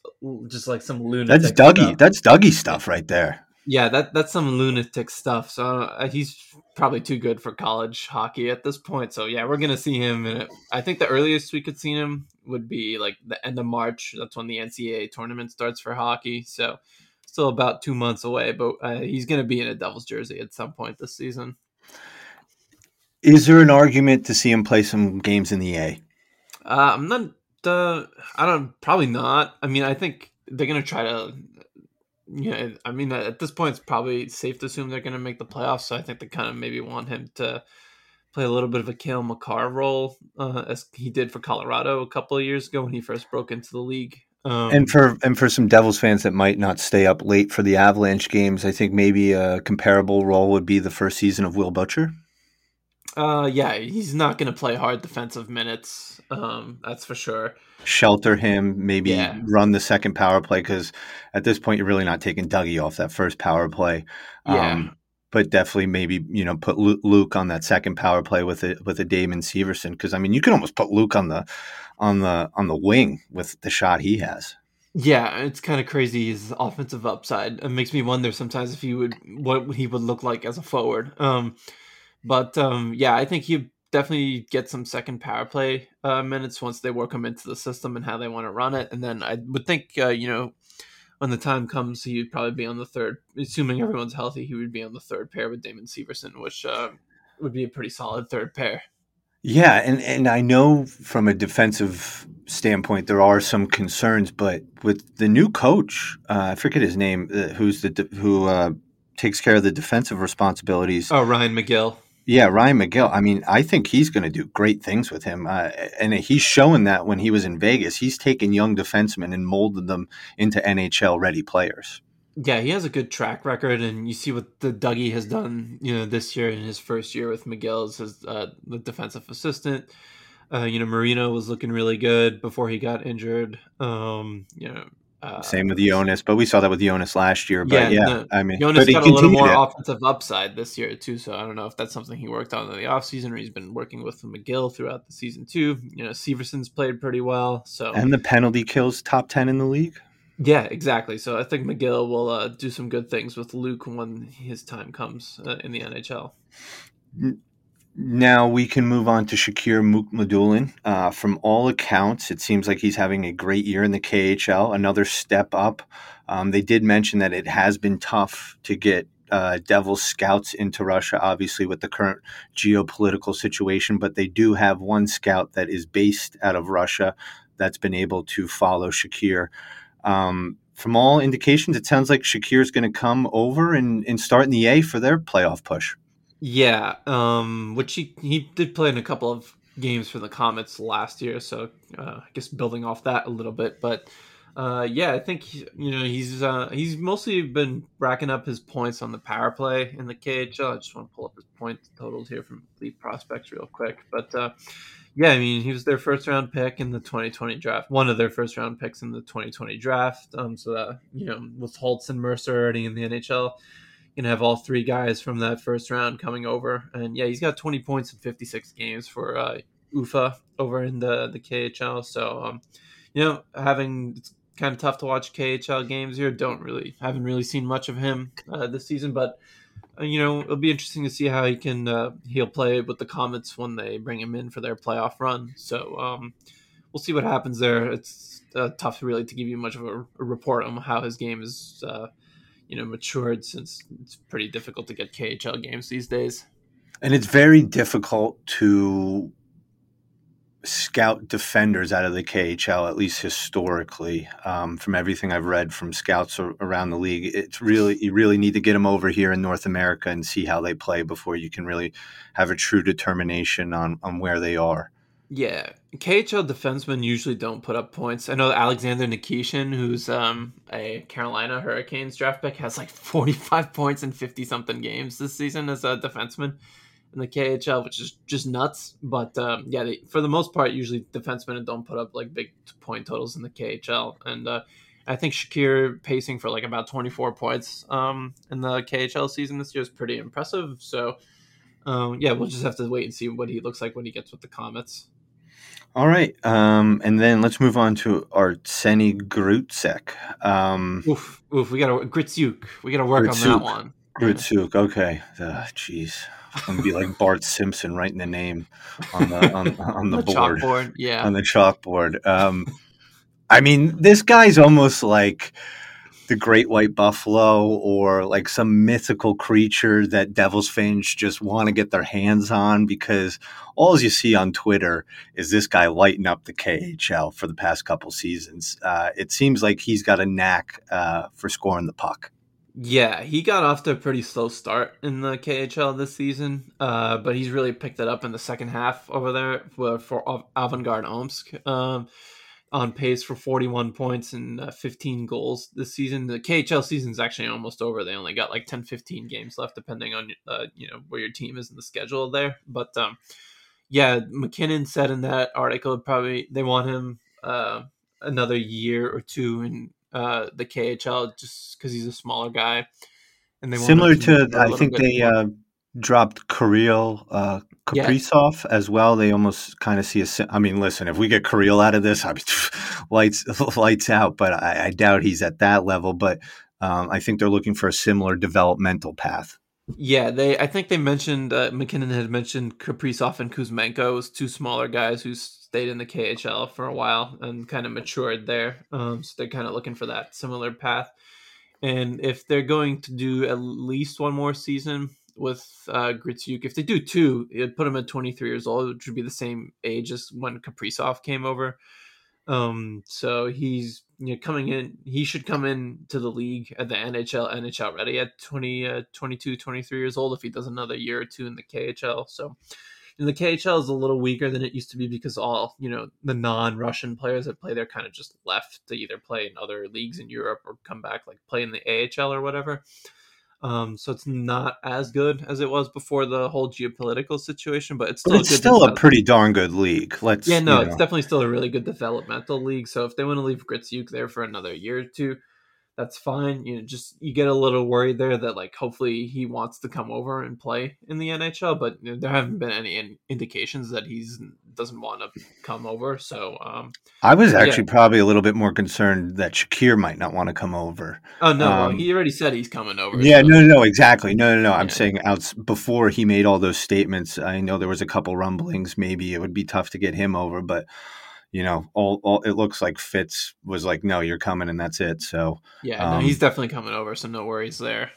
just like some lunatic. That's Dougie. That's Dougie stuff right there. Yeah, that that's some lunatic stuff. So uh, he's probably too good for college hockey at this point. So yeah, we're gonna see him. And I think the earliest we could see him would be like the end of March. That's when the NCAA tournament starts for hockey. So still about two months away, but uh, he's gonna be in a Devils jersey at some point this season. Is there an argument to see him play some games in the A? Uh, I'm not. Uh, I don't. Probably not. I mean, I think they're gonna try to yeah, I mean, at this point, it's probably safe to assume they're going to make the playoffs. So I think they kind of maybe want him to play a little bit of a Cale Makar role, uh, as he did for Colorado a couple of years ago when he first broke into the league. Um, and for and for some Devils fans that might not stay up late for the Avalanche games, I think maybe a comparable role would be the first season of Will Butcher. Uh, yeah, he's not going to play hard defensive minutes. Um, that's for sure. Shelter him, maybe yeah. run the second power play because at this point you're really not taking Dougie off that first power play. Yeah. Um, but definitely maybe you know put Luke on that second power play with it with a Damon Severson because I mean you can almost put Luke on the on the on the wing with the shot he has. Yeah, it's kind of crazy his offensive upside. It makes me wonder sometimes if he would what he would look like as a forward. Um, but um, yeah, I think he definitely get some second power play uh, minutes once they work him into the system and how they want to run it. And then I would think, uh, you know, when the time comes, he would probably be on the third, assuming everyone's healthy, he would be on the third pair with Damon Severson, which uh, would be a pretty solid third pair. Yeah, and, and I know from a defensive standpoint there are some concerns, but with the new coach, uh, I forget his name, uh, who's the who uh, takes care of the defensive responsibilities. Oh, Ryan McGill. Yeah, Ryan McGill. I mean, I think he's going to do great things with him, uh, and he's showing that when he was in Vegas, he's taken young defensemen and molded them into NHL ready players. Yeah, he has a good track record, and you see what the Dougie has done. You know, this year in his first year with McGill as his uh, the defensive assistant. Uh, you know, Marino was looking really good before he got injured. Um, you know, uh, Same with Jonas, but we saw that with Jonas last year. But yeah, yeah I mean, Jonas got a little more it. offensive upside this year too. So I don't know if that's something he worked on in the offseason or he's been working with McGill throughout the season too. You know, Severson's played pretty well. So and the penalty kills top ten in the league. Yeah, exactly. So I think McGill will uh, do some good things with Luke when his time comes uh, in the NHL. Now we can move on to Shakir Mukhamadullin. Uh, from all accounts, it seems like he's having a great year in the KHL, another step up. Um, they did mention that it has been tough to get uh, Devils scouts into Russia, obviously, with the current geopolitical situation, but they do have one scout that is based out of Russia that's been able to follow Shakir. Um, from all indications, it sounds like Shakir is going to come over and, and start in the A for their playoff push. Yeah, um, which he he did play in a couple of games for the Comets last year, so uh, I guess building off that a little bit. But uh, yeah, I think you know he's uh, he's mostly been racking up his points on the power play in the KHL. I just want to pull up his point totals here from Elite Prospects real quick, but. Uh, yeah, I mean, he was their first round pick in the 2020 draft. One of their first round picks in the 2020 draft. Um, so that you know, with Holtz and Mercer already in the NHL, gonna have all three guys from that first round coming over. And yeah, he's got 20 points in 56 games for uh, UFA over in the the KHL. So um, you know, having it's kind of tough to watch KHL games here. Don't really haven't really seen much of him uh, this season, but uh, you know it'll be interesting to see how he can uh, he'll play with the Comets when they bring him in for their playoff run. So um, we'll see what happens there. It's uh, tough really to give you much of a, a report on how his game is uh, you know matured since it's pretty difficult to get KHL games these days. And it's very difficult to scout defenders out of the KHL, at least historically. Um, from everything I've read from scouts around the league, it's really you really need to get them over here in North America and see how they play before you can really have a true determination on on where they are. Yeah, KHL defensemen usually don't put up points. I know Alexander Nikishin, who's um, a Carolina Hurricanes draft pick, has like 45 points in 50 something games this season as a defenseman in the KHL, which is just nuts. But um, yeah, they, for the most part, usually defensemen don't put up like big point totals in the KHL. And uh, I think Shakir pacing for like about 24 points um, in the KHL season this year is pretty impressive. So um, yeah, we'll just have to wait and see what he looks like when he gets with the Comets. All right, um, and then let's move on to Arseny Gritsyuk. Um, oof, oof, we got to Gritsyuk. We got to work Gritsyuk. on that one. Gritsyuk, okay. Jeez, I'm gonna be like Bart Simpson writing the name on the on, on the, the board. Chalkboard, yeah, on the chalkboard. Um, I mean, this guy's almost like the great white buffalo or like some mythical creature that Devils fans just want to get their hands on because all you see on Twitter is this guy lighting up the KHL for the past couple seasons. Uh, it seems like he's got a knack uh, for scoring the puck. Yeah, he got off to a pretty slow start in the KHL this season, uh, but he's really picked it up in the second half over there for, for Avangard Omsk. Um, on pace for 41 points and uh, 15 goals this season. The KHL season is actually almost over. They only got like 10, 15 games left, depending on uh, you know where your team is in the schedule there. But um, yeah, McKinnon said in that article probably they want him uh, another year or two in uh, the KHL just because he's a smaller guy. And they similar to, to I think they uh, dropped Kirill uh, Kaprizov yeah. as well. They almost kind of see a. I mean, listen, if we get Kirill out of this, I mean, *laughs* lights *laughs* lights out. But I, I, doubt he's at that level. But um, I think they're looking for a similar developmental path. Yeah, they. I think they mentioned uh, MacKinnon had mentioned Kaprizov and Kuzmenko as two smaller guys who stayed in the KHL for a while and kind of matured there. Um, so they're kind of looking for that similar path. And if they're going to do at least one more season, with uh, Gritsyuk. If they do two, it'd put him at 23 years old, which would be the same age as when Kaprizov came over. Um, so he's you know, coming in. He should come in to the league at the NHL, NHL ready at 20, uh, 22, 23 years old if he does another year or two in the KHL. So the KHL is a little weaker than it used to be because all you know the non-Russian players that play there kind of just left to either play in other leagues in Europe or come back like play in the AHL or whatever. Um, so it's not as good as it was before the whole geopolitical situation, but it's still but it's still a pretty darn good league. Let's yeah, no, it's know. definitely still a really good developmental league. So if they want to leave Gritsyuk there for another year or two, that's fine. You know, just you get a little worried there that like hopefully he wants to come over and play in the NHL, but you know, there haven't been any in- indications that he's doesn't want to come over. So um, I was actually yeah. probably a little bit more concerned that Shakir might not want to come over. Oh no, um, he already said he's coming over. Yeah, so. no, no, exactly. No, no, no. I'm saying out before he made all those statements. I know there was a couple rumblings. Maybe it would be tough to get him over, but you know, all, all it looks like Fitz was like, no, you're coming, and that's it. So yeah, um, no, he's definitely coming over. So no worries there.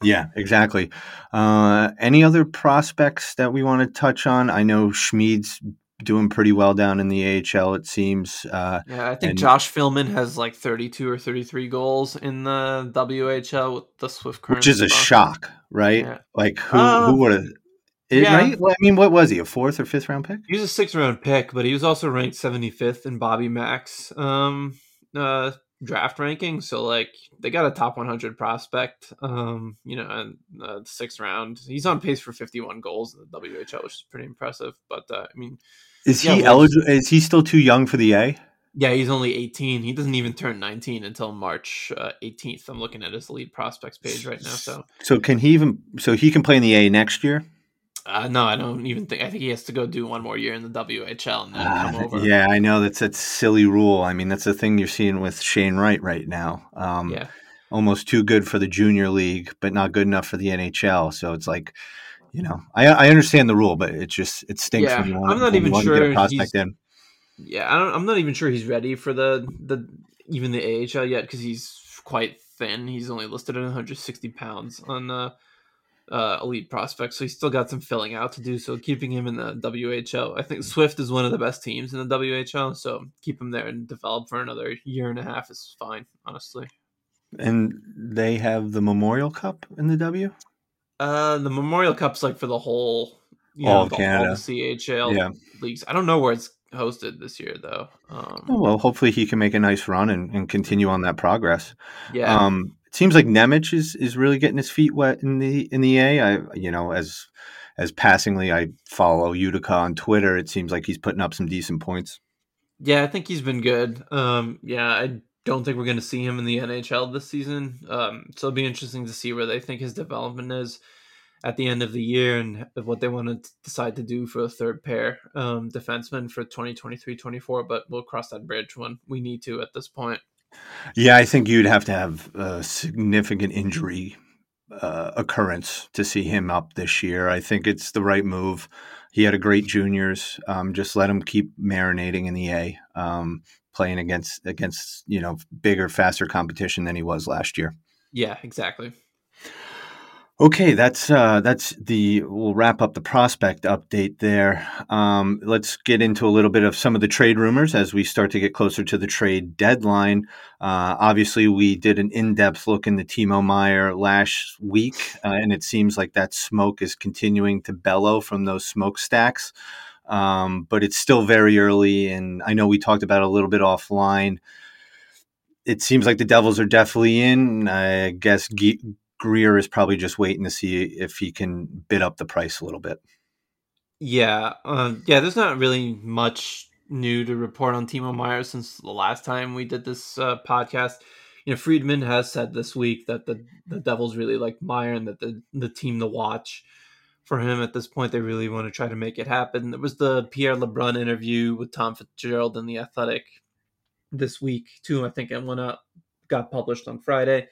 Yeah, exactly. Uh, any other prospects that we want to touch on? I know Schmid's doing pretty well down in the AHL. It seems. Uh, yeah, I think and, Josh Filmon has like 32 or 33 goals in the WHL with the Swift Current, which is a shock, right? Yeah. Like who uh, who would have it, yeah. Right? Well, I mean, what was he? A fourth or fifth round pick? He was a sixth round pick, but he was also ranked 75th in Bobby Mack's um, uh, draft ranking. So, like, they got a top 100 prospect, um, you know, and uh, sixth round. He's on pace for 51 goals in the WHL, which is pretty impressive. But, uh, I mean, is yeah, he eligible? Is he still too young for the A? Yeah, he's only 18. He doesn't even turn 19 until March uh, 18th. I'm looking at his lead prospects page right now. So, so can he even? So he can play in the A next year? Uh, no, I don't even think. I think he has to go do one more year in the WHL and then uh, come over. Yeah, I know that's a silly rule. I mean, that's the thing you're seeing with Shane Wright right now. Um, yeah, almost too good for the junior league, but not good enough for the NHL. So it's like, you know, I, I understand the rule, but it just it stinks yeah, when you want. I'm not even sure prospect in. Yeah, I am not even sure he's ready for the the even the AHL yet because he's quite thin. He's only listed at 160 pounds on. Uh, uh, elite prospect, so he's still got some filling out to do. So keeping him in the WHL, I think Swift is one of the best teams in the WHL. So keep him there and develop for another year and a half is fine, honestly. And they have the Memorial Cup in the W. Uh, the Memorial Cup's like for the whole, you all know, the, Canada, all the CHL yeah. leagues. I don't know where it's hosted this year though. Um, oh, well, hopefully he can make a nice run and, and continue on that progress. Yeah. Um, seems like Nemec is is really getting his feet wet in the in the A. I you know as as passingly I follow Utica on Twitter, it seems like he's putting up some decent points. Yeah, I think he's been good. Um, yeah, I don't think we're going to see him in the NHL this season. Um, so it'll be interesting to see where they think his development is. at the end of the year and what they want to decide to do for a third pair um, defenseman for 2023-24. But we'll cross that bridge when we need to at this point. Yeah, I think you'd have to have a significant injury uh, occurrence to see him up this year. I think it's the right move. He had a great juniors. Um, just let him keep marinating in the A, um, playing against against you know bigger, faster competition than he was last year. Yeah, exactly. Okay, that's uh, that's the. We'll wrap up the prospect update there. Um, let's get into a little bit of some of the trade rumors as we start to get closer to the trade deadline. Uh, obviously, we did an in-depth look into Timo Meier last week, uh, and it seems like that smoke is continuing to bellow from those smokestacks. Um, but it's still very early, and I know we talked about it a little bit offline. It seems like the Devils are definitely in. I guess. Grier is probably just waiting to see if he can bid up the price a little bit. Yeah, um, yeah. There's not really much new to report on Timo Meier since the last time we did this uh, podcast. You know, Friedman has said this week that the the Devils really like Meier and that the the team to watch for him at this point. They really want to try to make it happen. There was the Pierre LeBrun interview with Tom Fitzgerald in the Athletic this week too. I think it went up, got published on Friday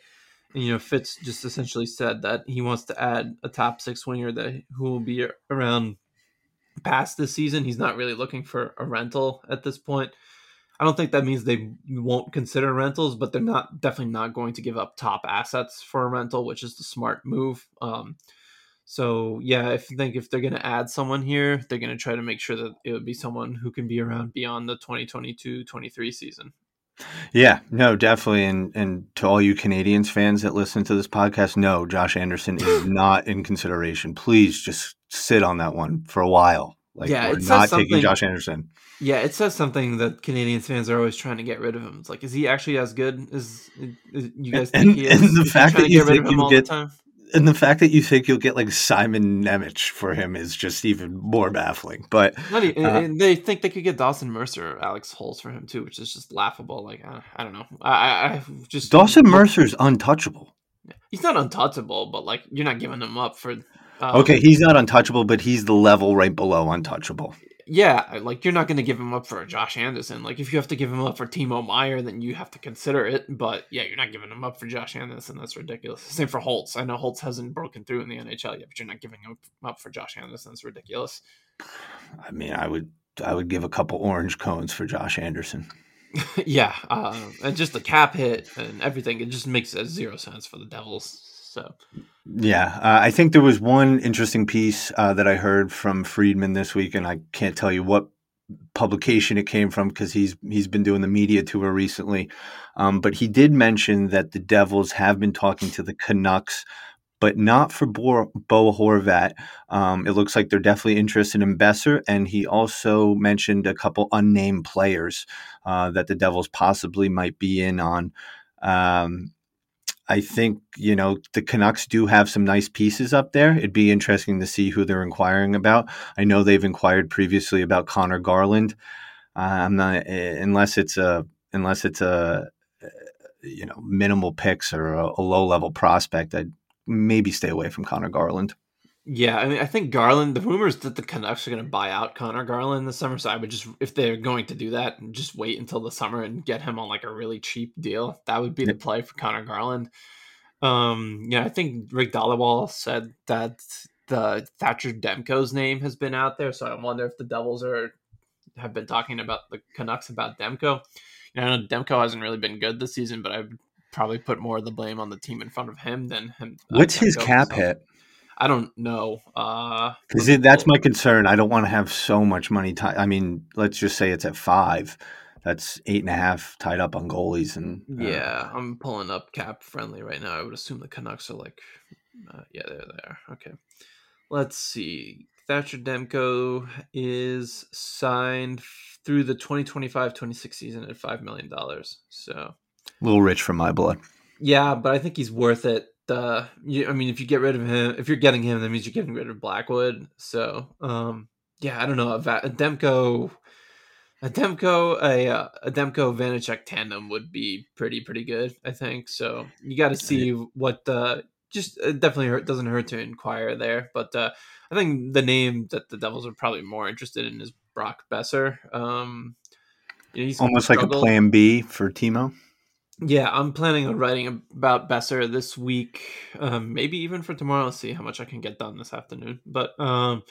you know, Fitz just essentially said that he wants to add a top six winger that who will be around past this season. He's not really looking for a rental at this point. I don't think that means they won't consider rentals, but they're not definitely not going to give up top assets for a rental, which is the smart move. Um, so yeah, I think if they're going to add someone here, they're going to try to make sure that it would be someone who can be around beyond the 2022-23 season. Yeah, no, definitely. And and to all you Canadiens fans that listen to this podcast, no, Josh Anderson is *sighs* not in consideration. Please just sit on that one for a while. Like yeah, we're not taking Josh Anderson. Yeah, it says something that Canadiens fans are always trying to get rid of him. It's like, is he actually as good as, as you guys think and, he is? And the fact that you think you get, and the fact that you think you'll get like Simon Nemec for him is just even more baffling. But uh, they think they could get Dawson Mercer Alex Holtz for him too, which is just laughable. Like I, I don't know. I, I just Dawson Mercer's untouchable. He's not untouchable, but like you're not giving him up for. Um, okay, he's not untouchable, but he's the level right below untouchable yeah, like you're not going to give him up for Josh Anderson. Like if you have to give him up for Timo Meier, then you have to consider it. But yeah, you're not giving him up for Josh Anderson. That's ridiculous. Same for Holtz. I know Holtz hasn't broken through in the NHL yet, but you're not giving him up for Josh Anderson. It's ridiculous. I mean, I would I would give a couple orange cones for Josh Anderson. *laughs* yeah, uh, and just the cap hit and everything, it just makes zero sense for the Devils. So, yeah, uh, I think there was one interesting piece uh, that I heard from Friedman this week, and I can't tell you what publication it came from because he's he's been doing the media tour recently. Um, but he did mention that the Devils have been talking to the Canucks, but not for Bo, Bo Horvat. Um, it looks like they're definitely interested in Boeser, and he also mentioned a couple unnamed players uh, that the Devils possibly might be in on. Um, I think, you know, the Canucks do have some nice pieces up there. It'd be interesting to see who they're inquiring about. I know they've inquired previously about Conor Garland. Uh, I'm not eh, unless it's a unless it's a you know minimal picks or a, a low level prospect. I'd maybe stay away from Conor Garland. Yeah, I mean, I think Garland. The rumors that the Canucks are going to buy out Conor Garland this summer, so I would just, if they're going to do that, just wait until the summer and get him on like a really cheap deal. That would be the play for Conor Garland. Um, yeah, I think Rick Dhaliwal said that the Thatcher Demko's name has been out there, so I wonder if the Devils are have been talking about the Canucks about Demko. You know, I know Demko hasn't really been good this season, but I would probably put more of the blame on the team in front of him than him. Uh, What's his cap hit? I don't know. Uh, that's my concern. I don't want to have so much money. T- I mean, let's just say it's at five. That's eight and a half tied up on goalies, and uh, yeah, I'm pulling up cap friendly right now. I would assume the Canucks are like, uh, yeah, they're there. Okay, let's see. Thatcher Demko is signed through the 2025-26 season at five million dollars. So a little rich for my blood. Yeah, but I think he's worth it uh, you, I mean, if you get rid of him, if you're getting him, that means you're getting rid of Blackwood. So, um, yeah, I don't know. A, a Demko, a Demko, a, uh, a Demko Vanecek tandem would be pretty, pretty good. I think so. You got to see what the just it definitely hurt, doesn't hurt to inquire there. But uh, I think the name that the Devils are probably more interested in is Brock Boeser. Um, you know, he's almost like a plan B for Timo. Yeah, I'm planning on writing about Boeser this week, um, maybe even for tomorrow. See how much I can get done this afternoon. But um,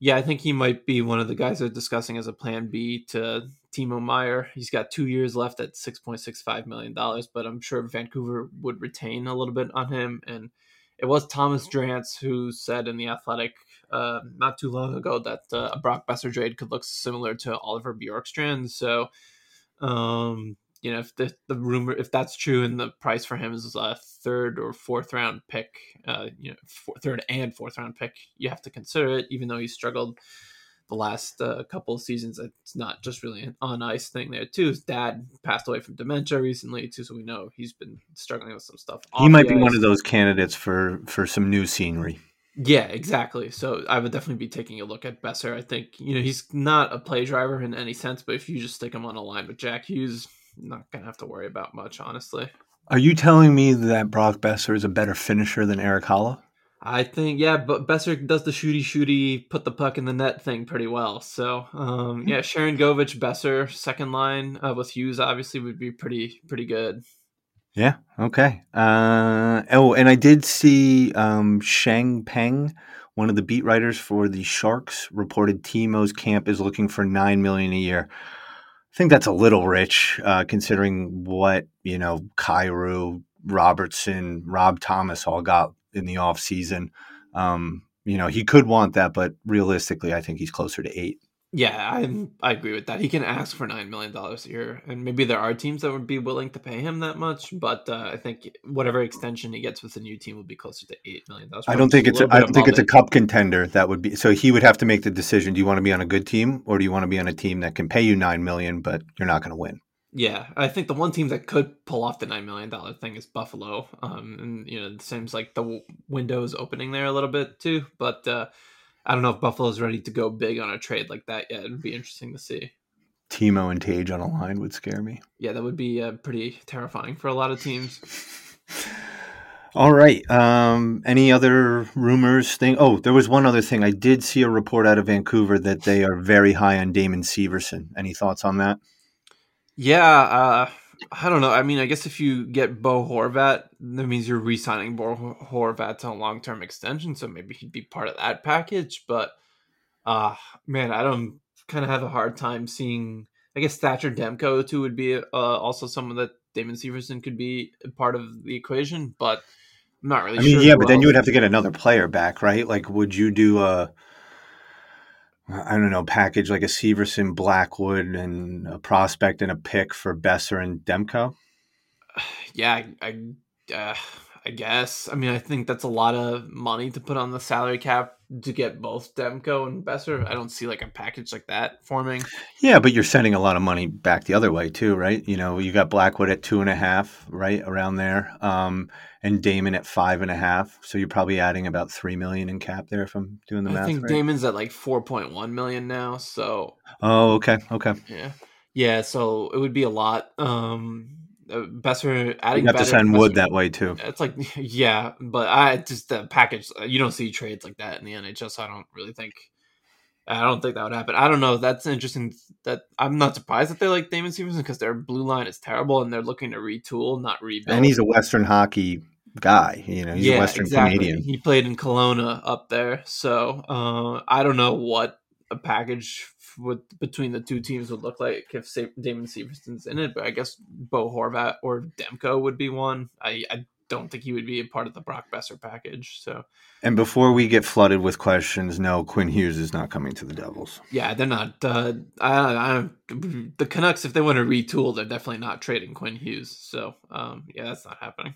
yeah, I think he might be one of the guys they're discussing as a plan B to Timo Meier. He's got two years left at $6.65 million, but I'm sure Vancouver would retain a little bit on him. And it was Thomas Drance who said in The Athletic uh, not too long ago that uh, a Brock Boeser trade could look similar to Oliver Bjorkstrand. So, um, you know, if the, the rumor, if that's true and the price for him is a third or fourth round pick, uh, you know, four, third and fourth round pick, you have to consider it, even though he struggled the last uh, couple of seasons. It's not just really an on ice thing there too. His dad passed away from dementia recently too, so we know he's been struggling with some stuff. He might be ice. one of those candidates for for some new scenery. Yeah, exactly. So I would definitely be taking a look at Boeser. I think you know he's not a play driver in any sense, but if you just stick him on a line with Jack Hughes, not gonna have to worry about much, honestly. Are you telling me that Brock Boeser is a better finisher than Erik Haula? I think yeah, but Boeser does the shooty shooty, put the puck in the net thing pretty well. So um, yeah, Sharangovich, Boeser, second line uh, with Hughes obviously would be pretty pretty good. Yeah. Okay. Uh, oh, and I did see um, Sheng Peng, one of the beat writers for the Sharks, reported Timo's camp is looking for nine million a year. I think that's a little rich, uh, considering what you know Kyrou, Robertson, Rob Thomas all got in the off season. Um, you know, he could want that, but realistically, I think he's closer to eight. Yeah, I I agree with that. He can ask for nine million dollars a year, and maybe there are teams that would be willing to pay him that much. But uh, I think whatever extension he gets with the new team will be closer to eight million dollars. I don't think it's a, I don't think it's it. a cup contender. That would be so. He would have to make the decision: Do you want to be on a good team, or do you want to be on a team that can pay you nine million, but you're not going to win? Yeah, I think the one team that could pull off the nine million dollar thing is Buffalo. Um, and you know, it seems like the window is opening there a little bit too. But uh, I don't know if Buffalo's ready to go big on a trade like that yet. It'd be interesting to see. Timo and Tage on a line would scare me. Yeah, that would be uh, pretty terrifying for a lot of teams. *laughs* All right. Um, any other rumors? Thing? Oh, there was one other thing. I did see a report out of Vancouver that they are very high on Damon Severson. Any thoughts on that? Yeah, uh, I don't know. I mean, I guess if you get Bo Horvat, that means you're re-signing Bo Horvat to a long-term extension, so maybe he'd be part of that package. But, uh man, I don't kind of have a hard time seeing. I guess Thatcher Demko too would be uh, also someone that Damon Severson could be part of the equation, but I'm not really. I mean, sure yeah, but then you would have to get another player back, right? Like, would you do a I don't know, package like a Severson, Blackwood, and a prospect and a pick for Boeser and Demko? *sighs* Yeah, I, uh, I guess. I mean, I think that's a lot of money to put on the salary cap to get both Demko and Boeser. I don't see like a package like that forming. Yeah, but you're sending a lot of money back the other way too, right? You know, you got Blackwood at two and a half, right around there, um, and Damon at five and a half. So you're probably adding about three million in cap there if I'm doing the math. I think right. Damon's at like four point one million now. So. Oh, okay, okay. Yeah, yeah. So it would be a lot. Um, uh, Boeser adding. You have to send Wood that way too. It's like *laughs* yeah, but I just the package. Uh, you don't see trades like that in the NHL, so I don't really think. I don't think that would happen. I don't know. That's interesting. That I'm not surprised that they like Damon Severson because their blue line is terrible and they're looking to retool, not rebuild. And he's a Western hockey guy. You know, he's yeah, a Western exactly. Canadian. He played in Kelowna up there, so uh, I don't know what a package what between the two teams would look like if Damon Severson's in it. But I guess Bo Horvat or Demko would be one. I, I don't think he would be a part of the Brock Boeser package. So, and before we get flooded with questions, no, Quinn Hughes is not coming to the Devils. Yeah, they're not. Uh, I, I, the Canucks, if they want to retool, they're definitely not trading Quinn Hughes. So, um, yeah, that's not happening.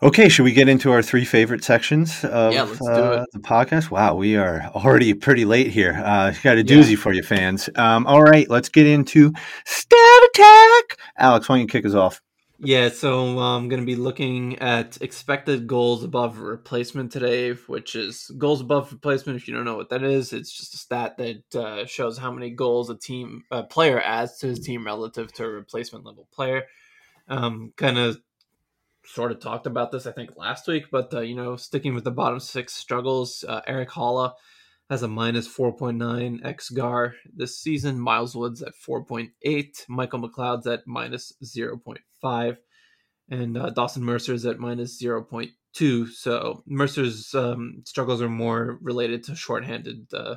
Okay, should we get into our three favorite sections of yeah, uh, the podcast? Wow, we are already pretty late here. Uh, got a doozy yeah. for you, fans. Um, all right, let's get into stat attack. Alex, why don't you kick us off? Yeah, so I'm going to be looking at expected goals above replacement today, which is goals above replacement. If you don't know what that is, it's just a stat that uh, shows how many goals a team a player adds to his team relative to a replacement level player. Um, kind of sort of talked about this, I think, last week, but uh, you know, sticking with the bottom six struggles, uh, Erik Haula has a minus 4.9 xGAR this season. Miles Woods at 4.8. Michael McLeod's at minus 0.5. And uh, Dawson Mercer's at minus 0.2. So Mercer's um, struggles are more related to shorthanded. Uh,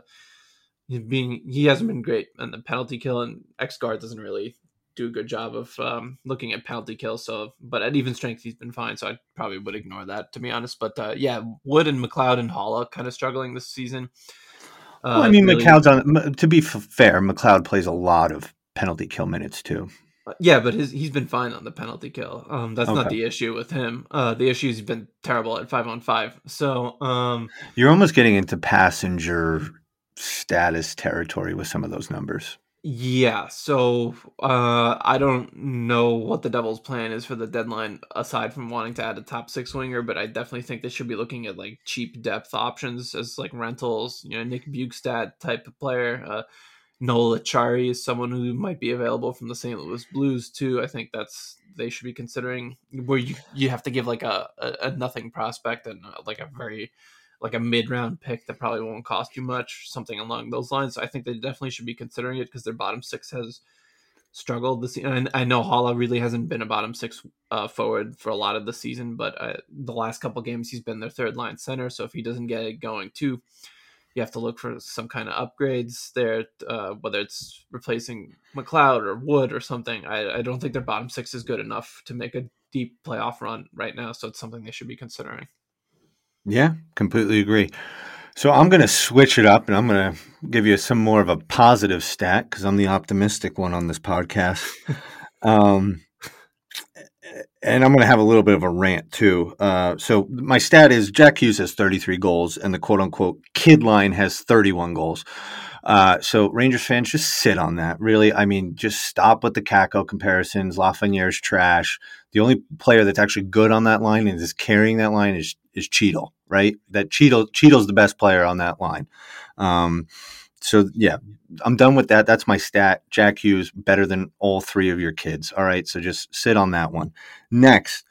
being he hasn't been great and the penalty kill and X xGAR doesn't really do a good job of um, looking at penalty kills. So, but at even strength, he's been fine. So I probably would ignore that to be honest. But uh, yeah, Wood and McLeod and Haula kind of struggling this season. Uh, well, I mean, really, McLeod's on. To be fair, McLeod plays a lot of penalty kill minutes too. Uh, yeah, but his, he's been fine on the penalty kill. Um, that's okay. not the issue with him. Uh, the issue is he's been terrible at five on five. So um, you're almost getting into passenger status territory with some of those numbers. Yeah, so uh, I don't know what the Devils' plan is for the deadline aside from wanting to add a top six winger, but I definitely think they should be looking at like cheap depth options as like rentals. You know, Nick Bjugstad type of player. Uh, Noel Acciari is someone who might be available from the St. Louis Blues too. I think that's they should be considering where you you have to give like a a, a nothing prospect and uh, like a very like a mid round pick that probably won't cost you much, something along those lines. So I think they definitely should be considering it because their bottom six has struggled this season. And I know Haula really hasn't been a bottom six uh, forward for a lot of the season, but uh, the last couple games he's been their third line center. So if he doesn't get it going too, you have to look for some kind of upgrades there, uh, whether it's replacing McLeod or Wood or something. I, I don't think their bottom six is good enough to make a deep playoff run right now. So it's something they should be considering. Yeah, completely agree. So I'm going to switch it up and I'm going to give you some more of a positive stat because I'm the optimistic one on this podcast. *laughs* um, and I'm going to have a little bit of a rant too. Uh, so my stat is Jack Hughes has 33 goals and the quote unquote kid line has 31 goals. Uh, so Rangers fans, just sit on that. Really, I mean, just stop with the Kakko comparisons. Lafreniere's trash. The only player that's actually good on that line and is carrying that line is is Chytil, right? That Chytil Chytil's the best player on that line. Um, so yeah, I'm done with that. That's my stat. Jack Hughes better than all three of your kids. All right, so just sit on that one. Next,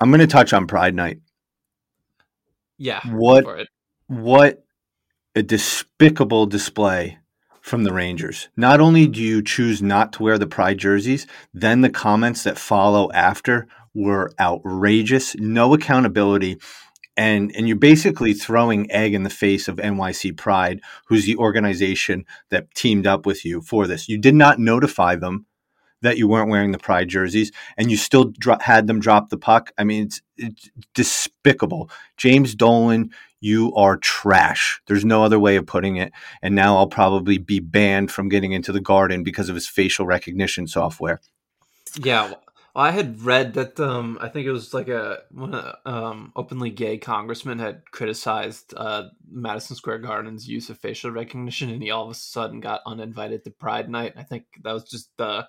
I'm going to touch on Pride Night. Yeah. What? What a despicable display from the Rangers. Not only do you choose not to wear the Pride jerseys, then the comments that follow after were outrageous, no accountability. And, and you're basically throwing egg in the face of NYC Pride, who's the organization that teamed up with you for this. You did not notify them that you weren't wearing the Pride jerseys, and you still dro- had them drop the puck. I mean, it's, it's despicable. James Dolan, you are trash. There's no other way of putting it. And now I'll probably be banned from getting into the garden because of his facial recognition software. Yeah. I had read that um, I think it was like a one um, openly gay congressman had criticized uh, Madison Square Garden's use of facial recognition, and he all of a sudden got uninvited to Pride Night. I think that was just the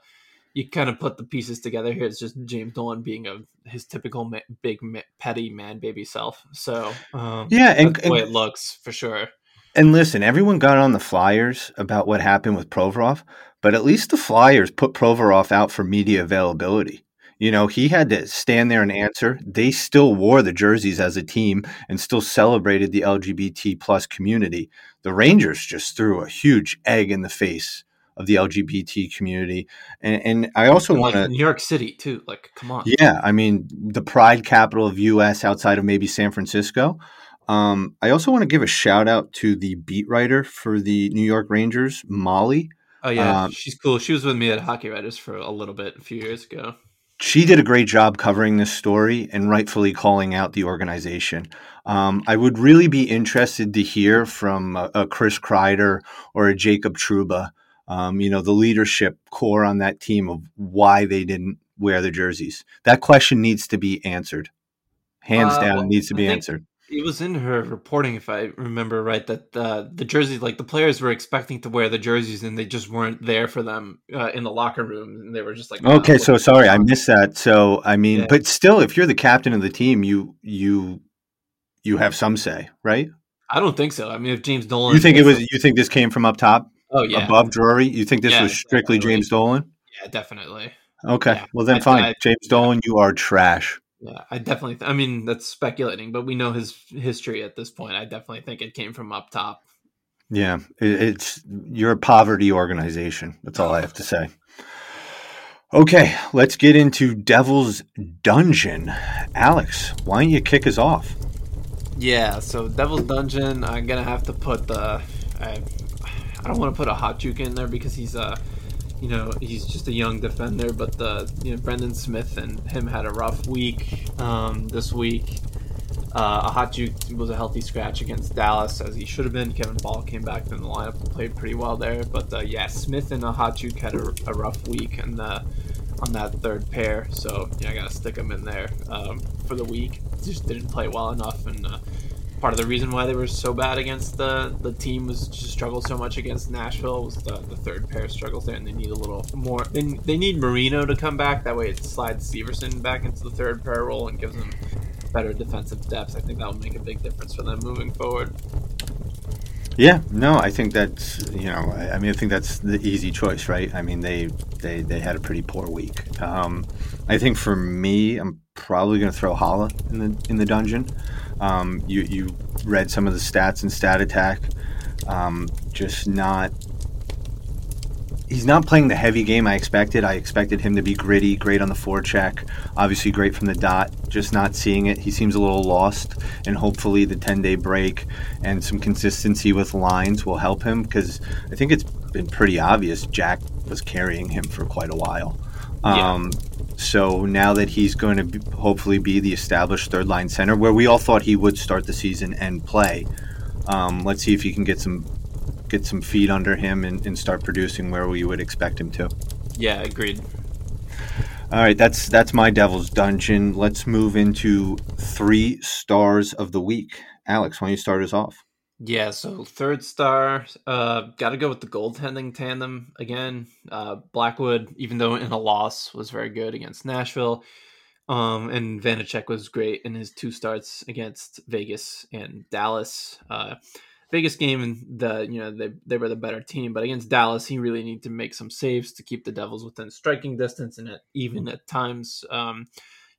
you kind of put the pieces together here. It's just James Dolan being a his typical ma- big ma- petty man baby self. So um, yeah, and, the way and, it looks for sure. And listen, everyone got on the Flyers about what happened with Provorov, but at least the Flyers put Provorov out for media availability. You know, he had to stand there and answer. They still wore the jerseys as a team and still celebrated the LGBT plus community. The Rangers just threw a huge egg in the face of the LGBT community. And, and I also want to New York City too. Like, come on. Yeah, I mean the pride capital of U.S. outside of maybe San Francisco. Um, I also want to give a shout out to the beat writer for the New York Rangers, Molly. Oh yeah, um, she's cool. She was with me at Hockey Writers for a little bit a few years ago. She did a great job covering this story and rightfully calling out the organization. Um, I would really be interested to hear from a, a Chris Kreider or a Jacob Trouba um, you know, the leadership core on that team of why they didn't wear the jerseys. That question needs to be answered. Hands uh, down, well, needs to be answered. It was in her reporting, if I remember right, that uh, the jerseys, like the players were expecting to wear the jerseys and they just weren't there for them uh, in the locker room. And they were just like, okay, so sorry, I missed that. So, I mean, yeah. but still, if you're the captain of the team, you, you, you have some say, right? I don't think so. I mean, if James Dolan, you think it was, you think this came from up top? Oh yeah, above Drury. You think this yeah, was strictly definitely. James Dolan? Yeah, definitely. Okay, Yeah. well then I- fine. I- James Dolan, you are trash. Yeah, I definitely. Th- I mean, that's speculating, but we know his history at this point. I definitely think it came from up top. Yeah, it, it's you're a poverty organization. That's all I have to say. Okay, let's get into Devil's Dungeon. Alex, why don't you kick us off? Yeah, so Devil's Dungeon. I'm gonna have to put the. I, I don't want to put Okhotiuk in there because he's uh, you know, he's just a young defender. But the you know Brendan Smith and him had a rough week um, this week. Uh, a hot was a healthy scratch against Dallas as he should have been. Kevin Bahl came back in the lineup and played pretty well there. But uh, yeah, Smith and a hot had a, a rough week and uh, on that third pair. So yeah, I gotta stick him in there um, for the week. Just didn't play well enough, and uh, part of the reason why they were so bad against the the team was just struggled so much against Nashville was the, the third pair struggles there, and they need a little more. They, they need Marino to come back. That way, it slides Severson back into the third pair role and gives them better defensive depth. I think that will make a big difference for them moving forward. Yeah, no, I think that's you know, I, I mean, I think that's the easy choice, right? I mean, they they they had a pretty poor week. Um, I think for me, I'm probably going to throw Haula in the in the dungeon. Um, you you read some of the stats and stat attack, um, just not. He's not playing the heavy game I expected. I expected him to be gritty, great on the forecheck, obviously great from the dot. Just not seeing it. He seems a little lost, and hopefully the 10 day break and some consistency with lines will help him because I think it's been pretty obvious Jack was carrying him for quite a while. Yeah. Um, so now that he's going to be, hopefully be the established third line center, where we all thought he would start the season and play, um, let's see if he can get some get some feet under him and, and start producing where we would expect him to. Yeah, agreed. All right, that's that's my Devil's Dungeon. Let's move into three stars of the week. Alex, why don't you start us off? Yeah, so third star, uh, got to go with the goaltending tandem again. Uh, Blackwood, even though in a loss, was very good against Nashville. Um, and Vanecek was great in his two starts against Vegas and Dallas. Uh, Vegas game, and the you know they they were the better team, but against Dallas, he really needed to make some saves to keep the Devils within striking distance, and at, even at times. Um,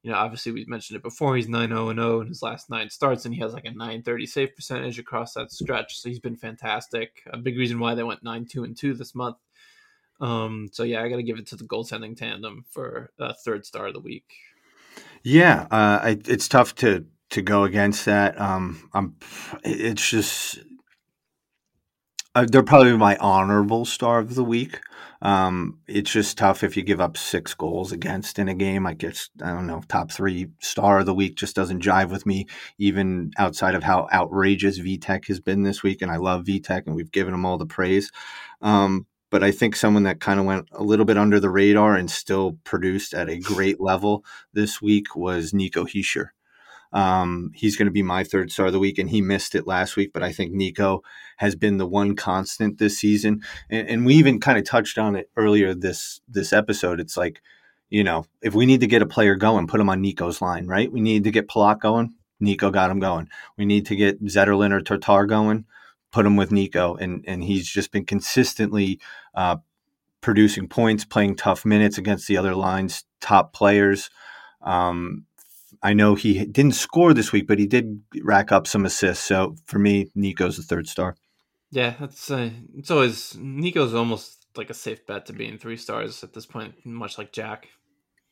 you know, obviously we mentioned it before. He's 9 0 0 in his last nine starts, and he has like a 930 save percentage across that stretch. So he's been fantastic. A big reason why they went 9 2 and 2 this month. Um, so yeah, I got to give it to the goaltending tandem for third star of the week. Yeah, uh, I, it's tough to to go against that. Um, I'm, it's just uh, they're probably my honorable star of the week. Um, it's just tough if you give up six goals against in a game. I guess I don't know. Top three star of the week just doesn't jive with me, even outside of how outrageous Vitek has been this week. And I love Vitek, and we've given him all the praise. Um, but I think someone that kind of went a little bit under the radar and still produced at a great level this week was Nico Hischier. Um, he's going to be my third star of the week, and he missed it last week. But I think Nico has been the one constant this season, and, and we even kind of touched on it earlier this this episode. It's like, you know, if we need to get a player going, put him on Nico's line, right? We need to get Palat going. Nico got him going. We need to get Zetterlund or Tatar going. Put him with Nico, and and he's just been consistently uh, producing points, playing tough minutes against the other lines, top players. Um, I know he didn't score this week, but he did rack up some assists. So for me, Nico's the third star. Yeah, that's uh, it's always Nico's almost like a safe bet to be in three stars at this point, much like Jack.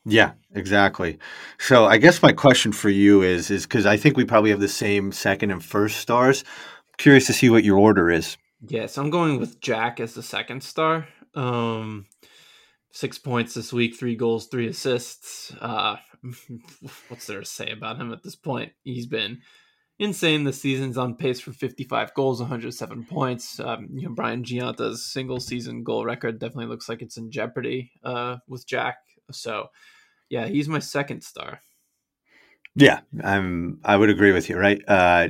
Yeah, exactly. So I guess my question for you is is because I think we probably have the same second and first stars. curious to see what your order is. Yeah, so I'm going with Jack as the second star. Um, six points this week, three goals, three assists. Uh, *laughs* what's there to say about him at this point? He's been insane this season's on pace for 55 goals, 107 points. Um, you know, Brian Gionta's single season goal record definitely looks like it's in jeopardy uh, with Jack. So, yeah, he's my second star. Yeah, I'm. I would agree with you. Right. Uh,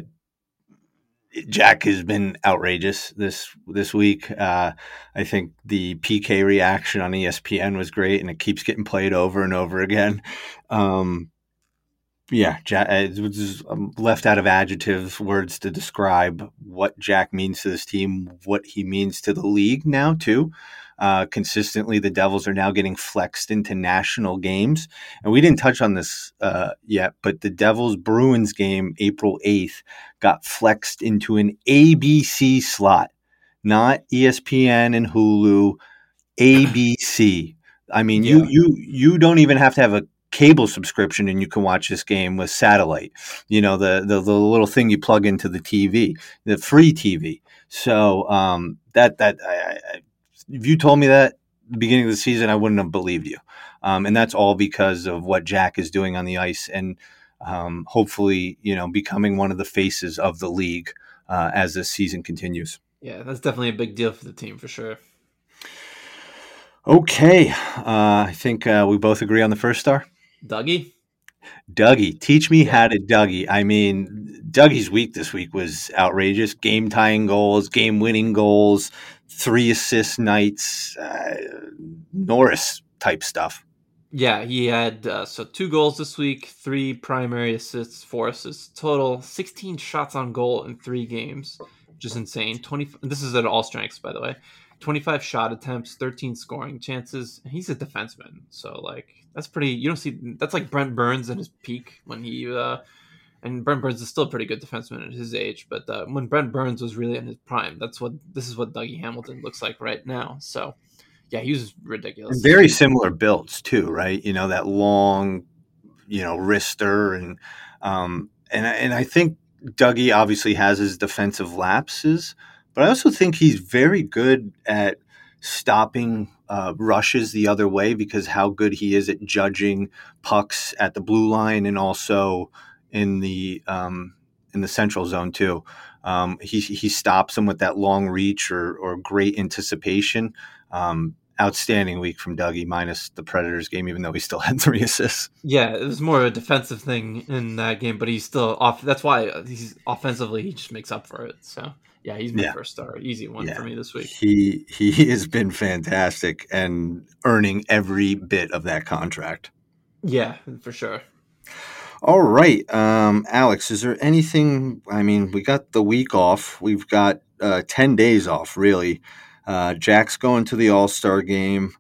Jack has been outrageous this this week. Uh, I think the PK reaction on ESPN was great, and it keeps getting played over and over again. Um, Yeah, it was um, left out of adjectives, words to describe what Jack means to this team, what he means to the league now too. Uh, consistently, the Devils are now getting flexed into national games, and we didn't touch on this uh, yet, but the Devils Bruins game, April eighth, got flexed into an ABC slot, not ESPN and Hulu, ABC. I mean, yeah. you you you don't even have to have a cable subscription and you can watch this game with satellite. You know, the the, the little thing you plug into the TV, the free TV. So um, that that I, I, if you told me that the beginning of the season, I wouldn't have believed you. Um, and that's all because of what Jack is doing on the ice and um, hopefully, you know, becoming one of the faces of the league uh, as this season continues. Yeah, that's definitely a big deal for the team for sure. Okay, uh, I think uh, we both agree on the first star. Dougie. Dougie, teach me how to Dougie. I mean, Dougie's week this week was outrageous. Game tying goals, game winning goals, three assist nights, uh, Norris type stuff. Yeah, he had uh, so two goals this week, three primary assists, four assists total, sixteen shots on goal in three games, which is insane. Twenty. This is at all strengths, by the way. 25 shot attempts, 13 scoring chances. He's a defenseman, so like that's pretty. You don't see that's like Brent Burns at his peak when he uh, and Brent Burns is still a pretty good defenseman at his age, but uh, when Brent Burns was really in his prime, that's what this is what Dougie Hamilton looks like right now. So yeah, he was ridiculous. And very similar builds too, right? You know that long, you know, wrister and um, and and I think Dougie obviously has his defensive lapses but I also think he's very good at stopping uh, rushes the other way because how good he is at judging pucks at the blue line and also in the um, in the central zone too. Um, he he stops them with that long reach or or great anticipation. Um, outstanding week from Dougie, minus the Predators game, even though he still *laughs* had three assists. Yeah, it was more of a defensive thing in that game, but he's still off. That's why he's offensively he just makes up for it. So yeah, he's my yeah. first star. Easy one yeah. for me this week. He he *laughs* has been fantastic and earning every bit of that contract. Yeah, for sure. All right, um, Alex, is there anything? I mean, we got the week off. We've got uh, ten days off, really. Uh, Jack's going to the All Star game.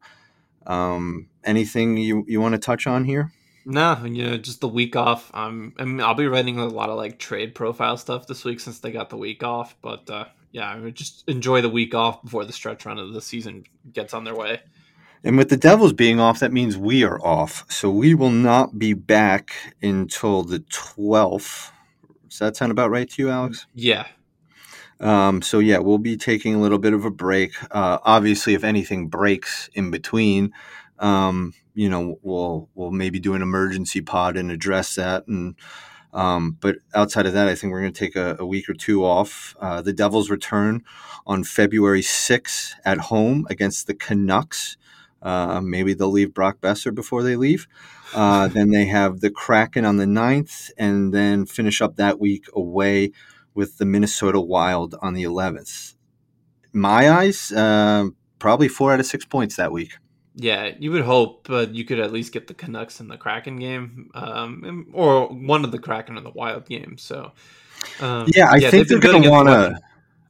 Um, anything you you want to touch on here? No, you know, just the week off. Um, I mean, I'll be writing a lot of like trade profile stuff this week since they got the week off. But uh, yeah, I would just enjoy the week off before the stretch run of the season gets on their way. And with the Devils being off, that means we are off. So we will not be back until the 12th. Does that sound about right to you, Alex? Yeah. Um, so yeah, we'll be taking a little bit of a break. Uh, obviously, if anything breaks in between, um, you know, we'll we'll maybe do an emergency pod and address that. And um, but outside of that, I think we're going to take a, a, week or two off. Uh, the Devils return on February 6th at home against the Canucks. Uh, maybe they'll leave Brock Boeser before they leave. Uh, *laughs* then they have the Kraken on the 9th, and then finish up that week away with the Minnesota Wild on the 11th. My eyes, uh, probably four out of six points that week. Yeah, you would hope, but you could at least get the Canucks in the Kraken game, um, or one of the Kraken in the Wild game. So, um, yeah, I yeah, think they're going to want to.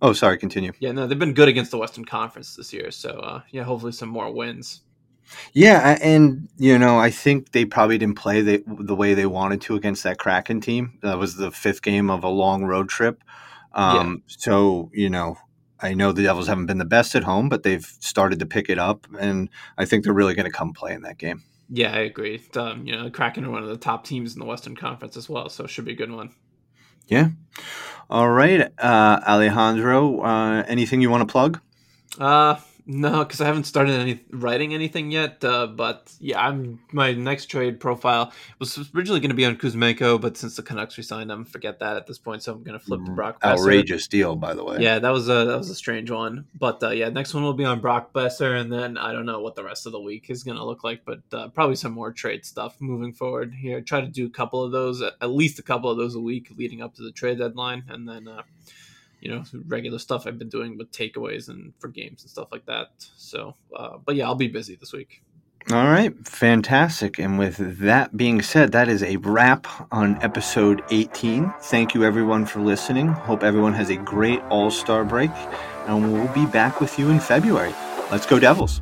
Oh, sorry. Continue. Yeah, no, they've been good against the Western Conference this year. So, uh, yeah, hopefully some more wins. Yeah, and you know, I think they probably didn't play the the way they wanted to against that Kraken team. That was the fifth game of a long road trip. Um, yeah. So you know, I know the Devils haven't been the best at home, but they've started to pick it up, and I think they're really going to come play in that game. Yeah, I agree. Um, you know, Kraken are one of the top teams in the Western Conference as well, so it should be a good one. Yeah. All right, uh, Alejandro. Uh, anything you want to plug? Uh, no, because I haven't started any writing anything yet. Uh, but yeah, I'm my next trade profile was originally going to be on Kuzmenko, but since the Canucks resigned him, forget that at this point. So I'm going to flip to Brock. Boeser. Outrageous deal, by the way. Yeah, that was a that was a strange one. But uh, yeah, next one will be on Brock Boeser, and then I don't know what the rest of the week is going to look like, but uh, probably some more trade stuff moving forward here. Try to do a couple of those, at least a couple of those a week leading up to the trade deadline, and then uh, you know regular stuff I've been doing with takeaways and for games and stuff like that. So, uh, but yeah, I'll be busy this week. All right, fantastic. And with that being said, that is a wrap on episode 18. Thank you, everyone, for listening. Hope everyone has a great All Star break, and we'll be back with you in February. Let's go, Devils.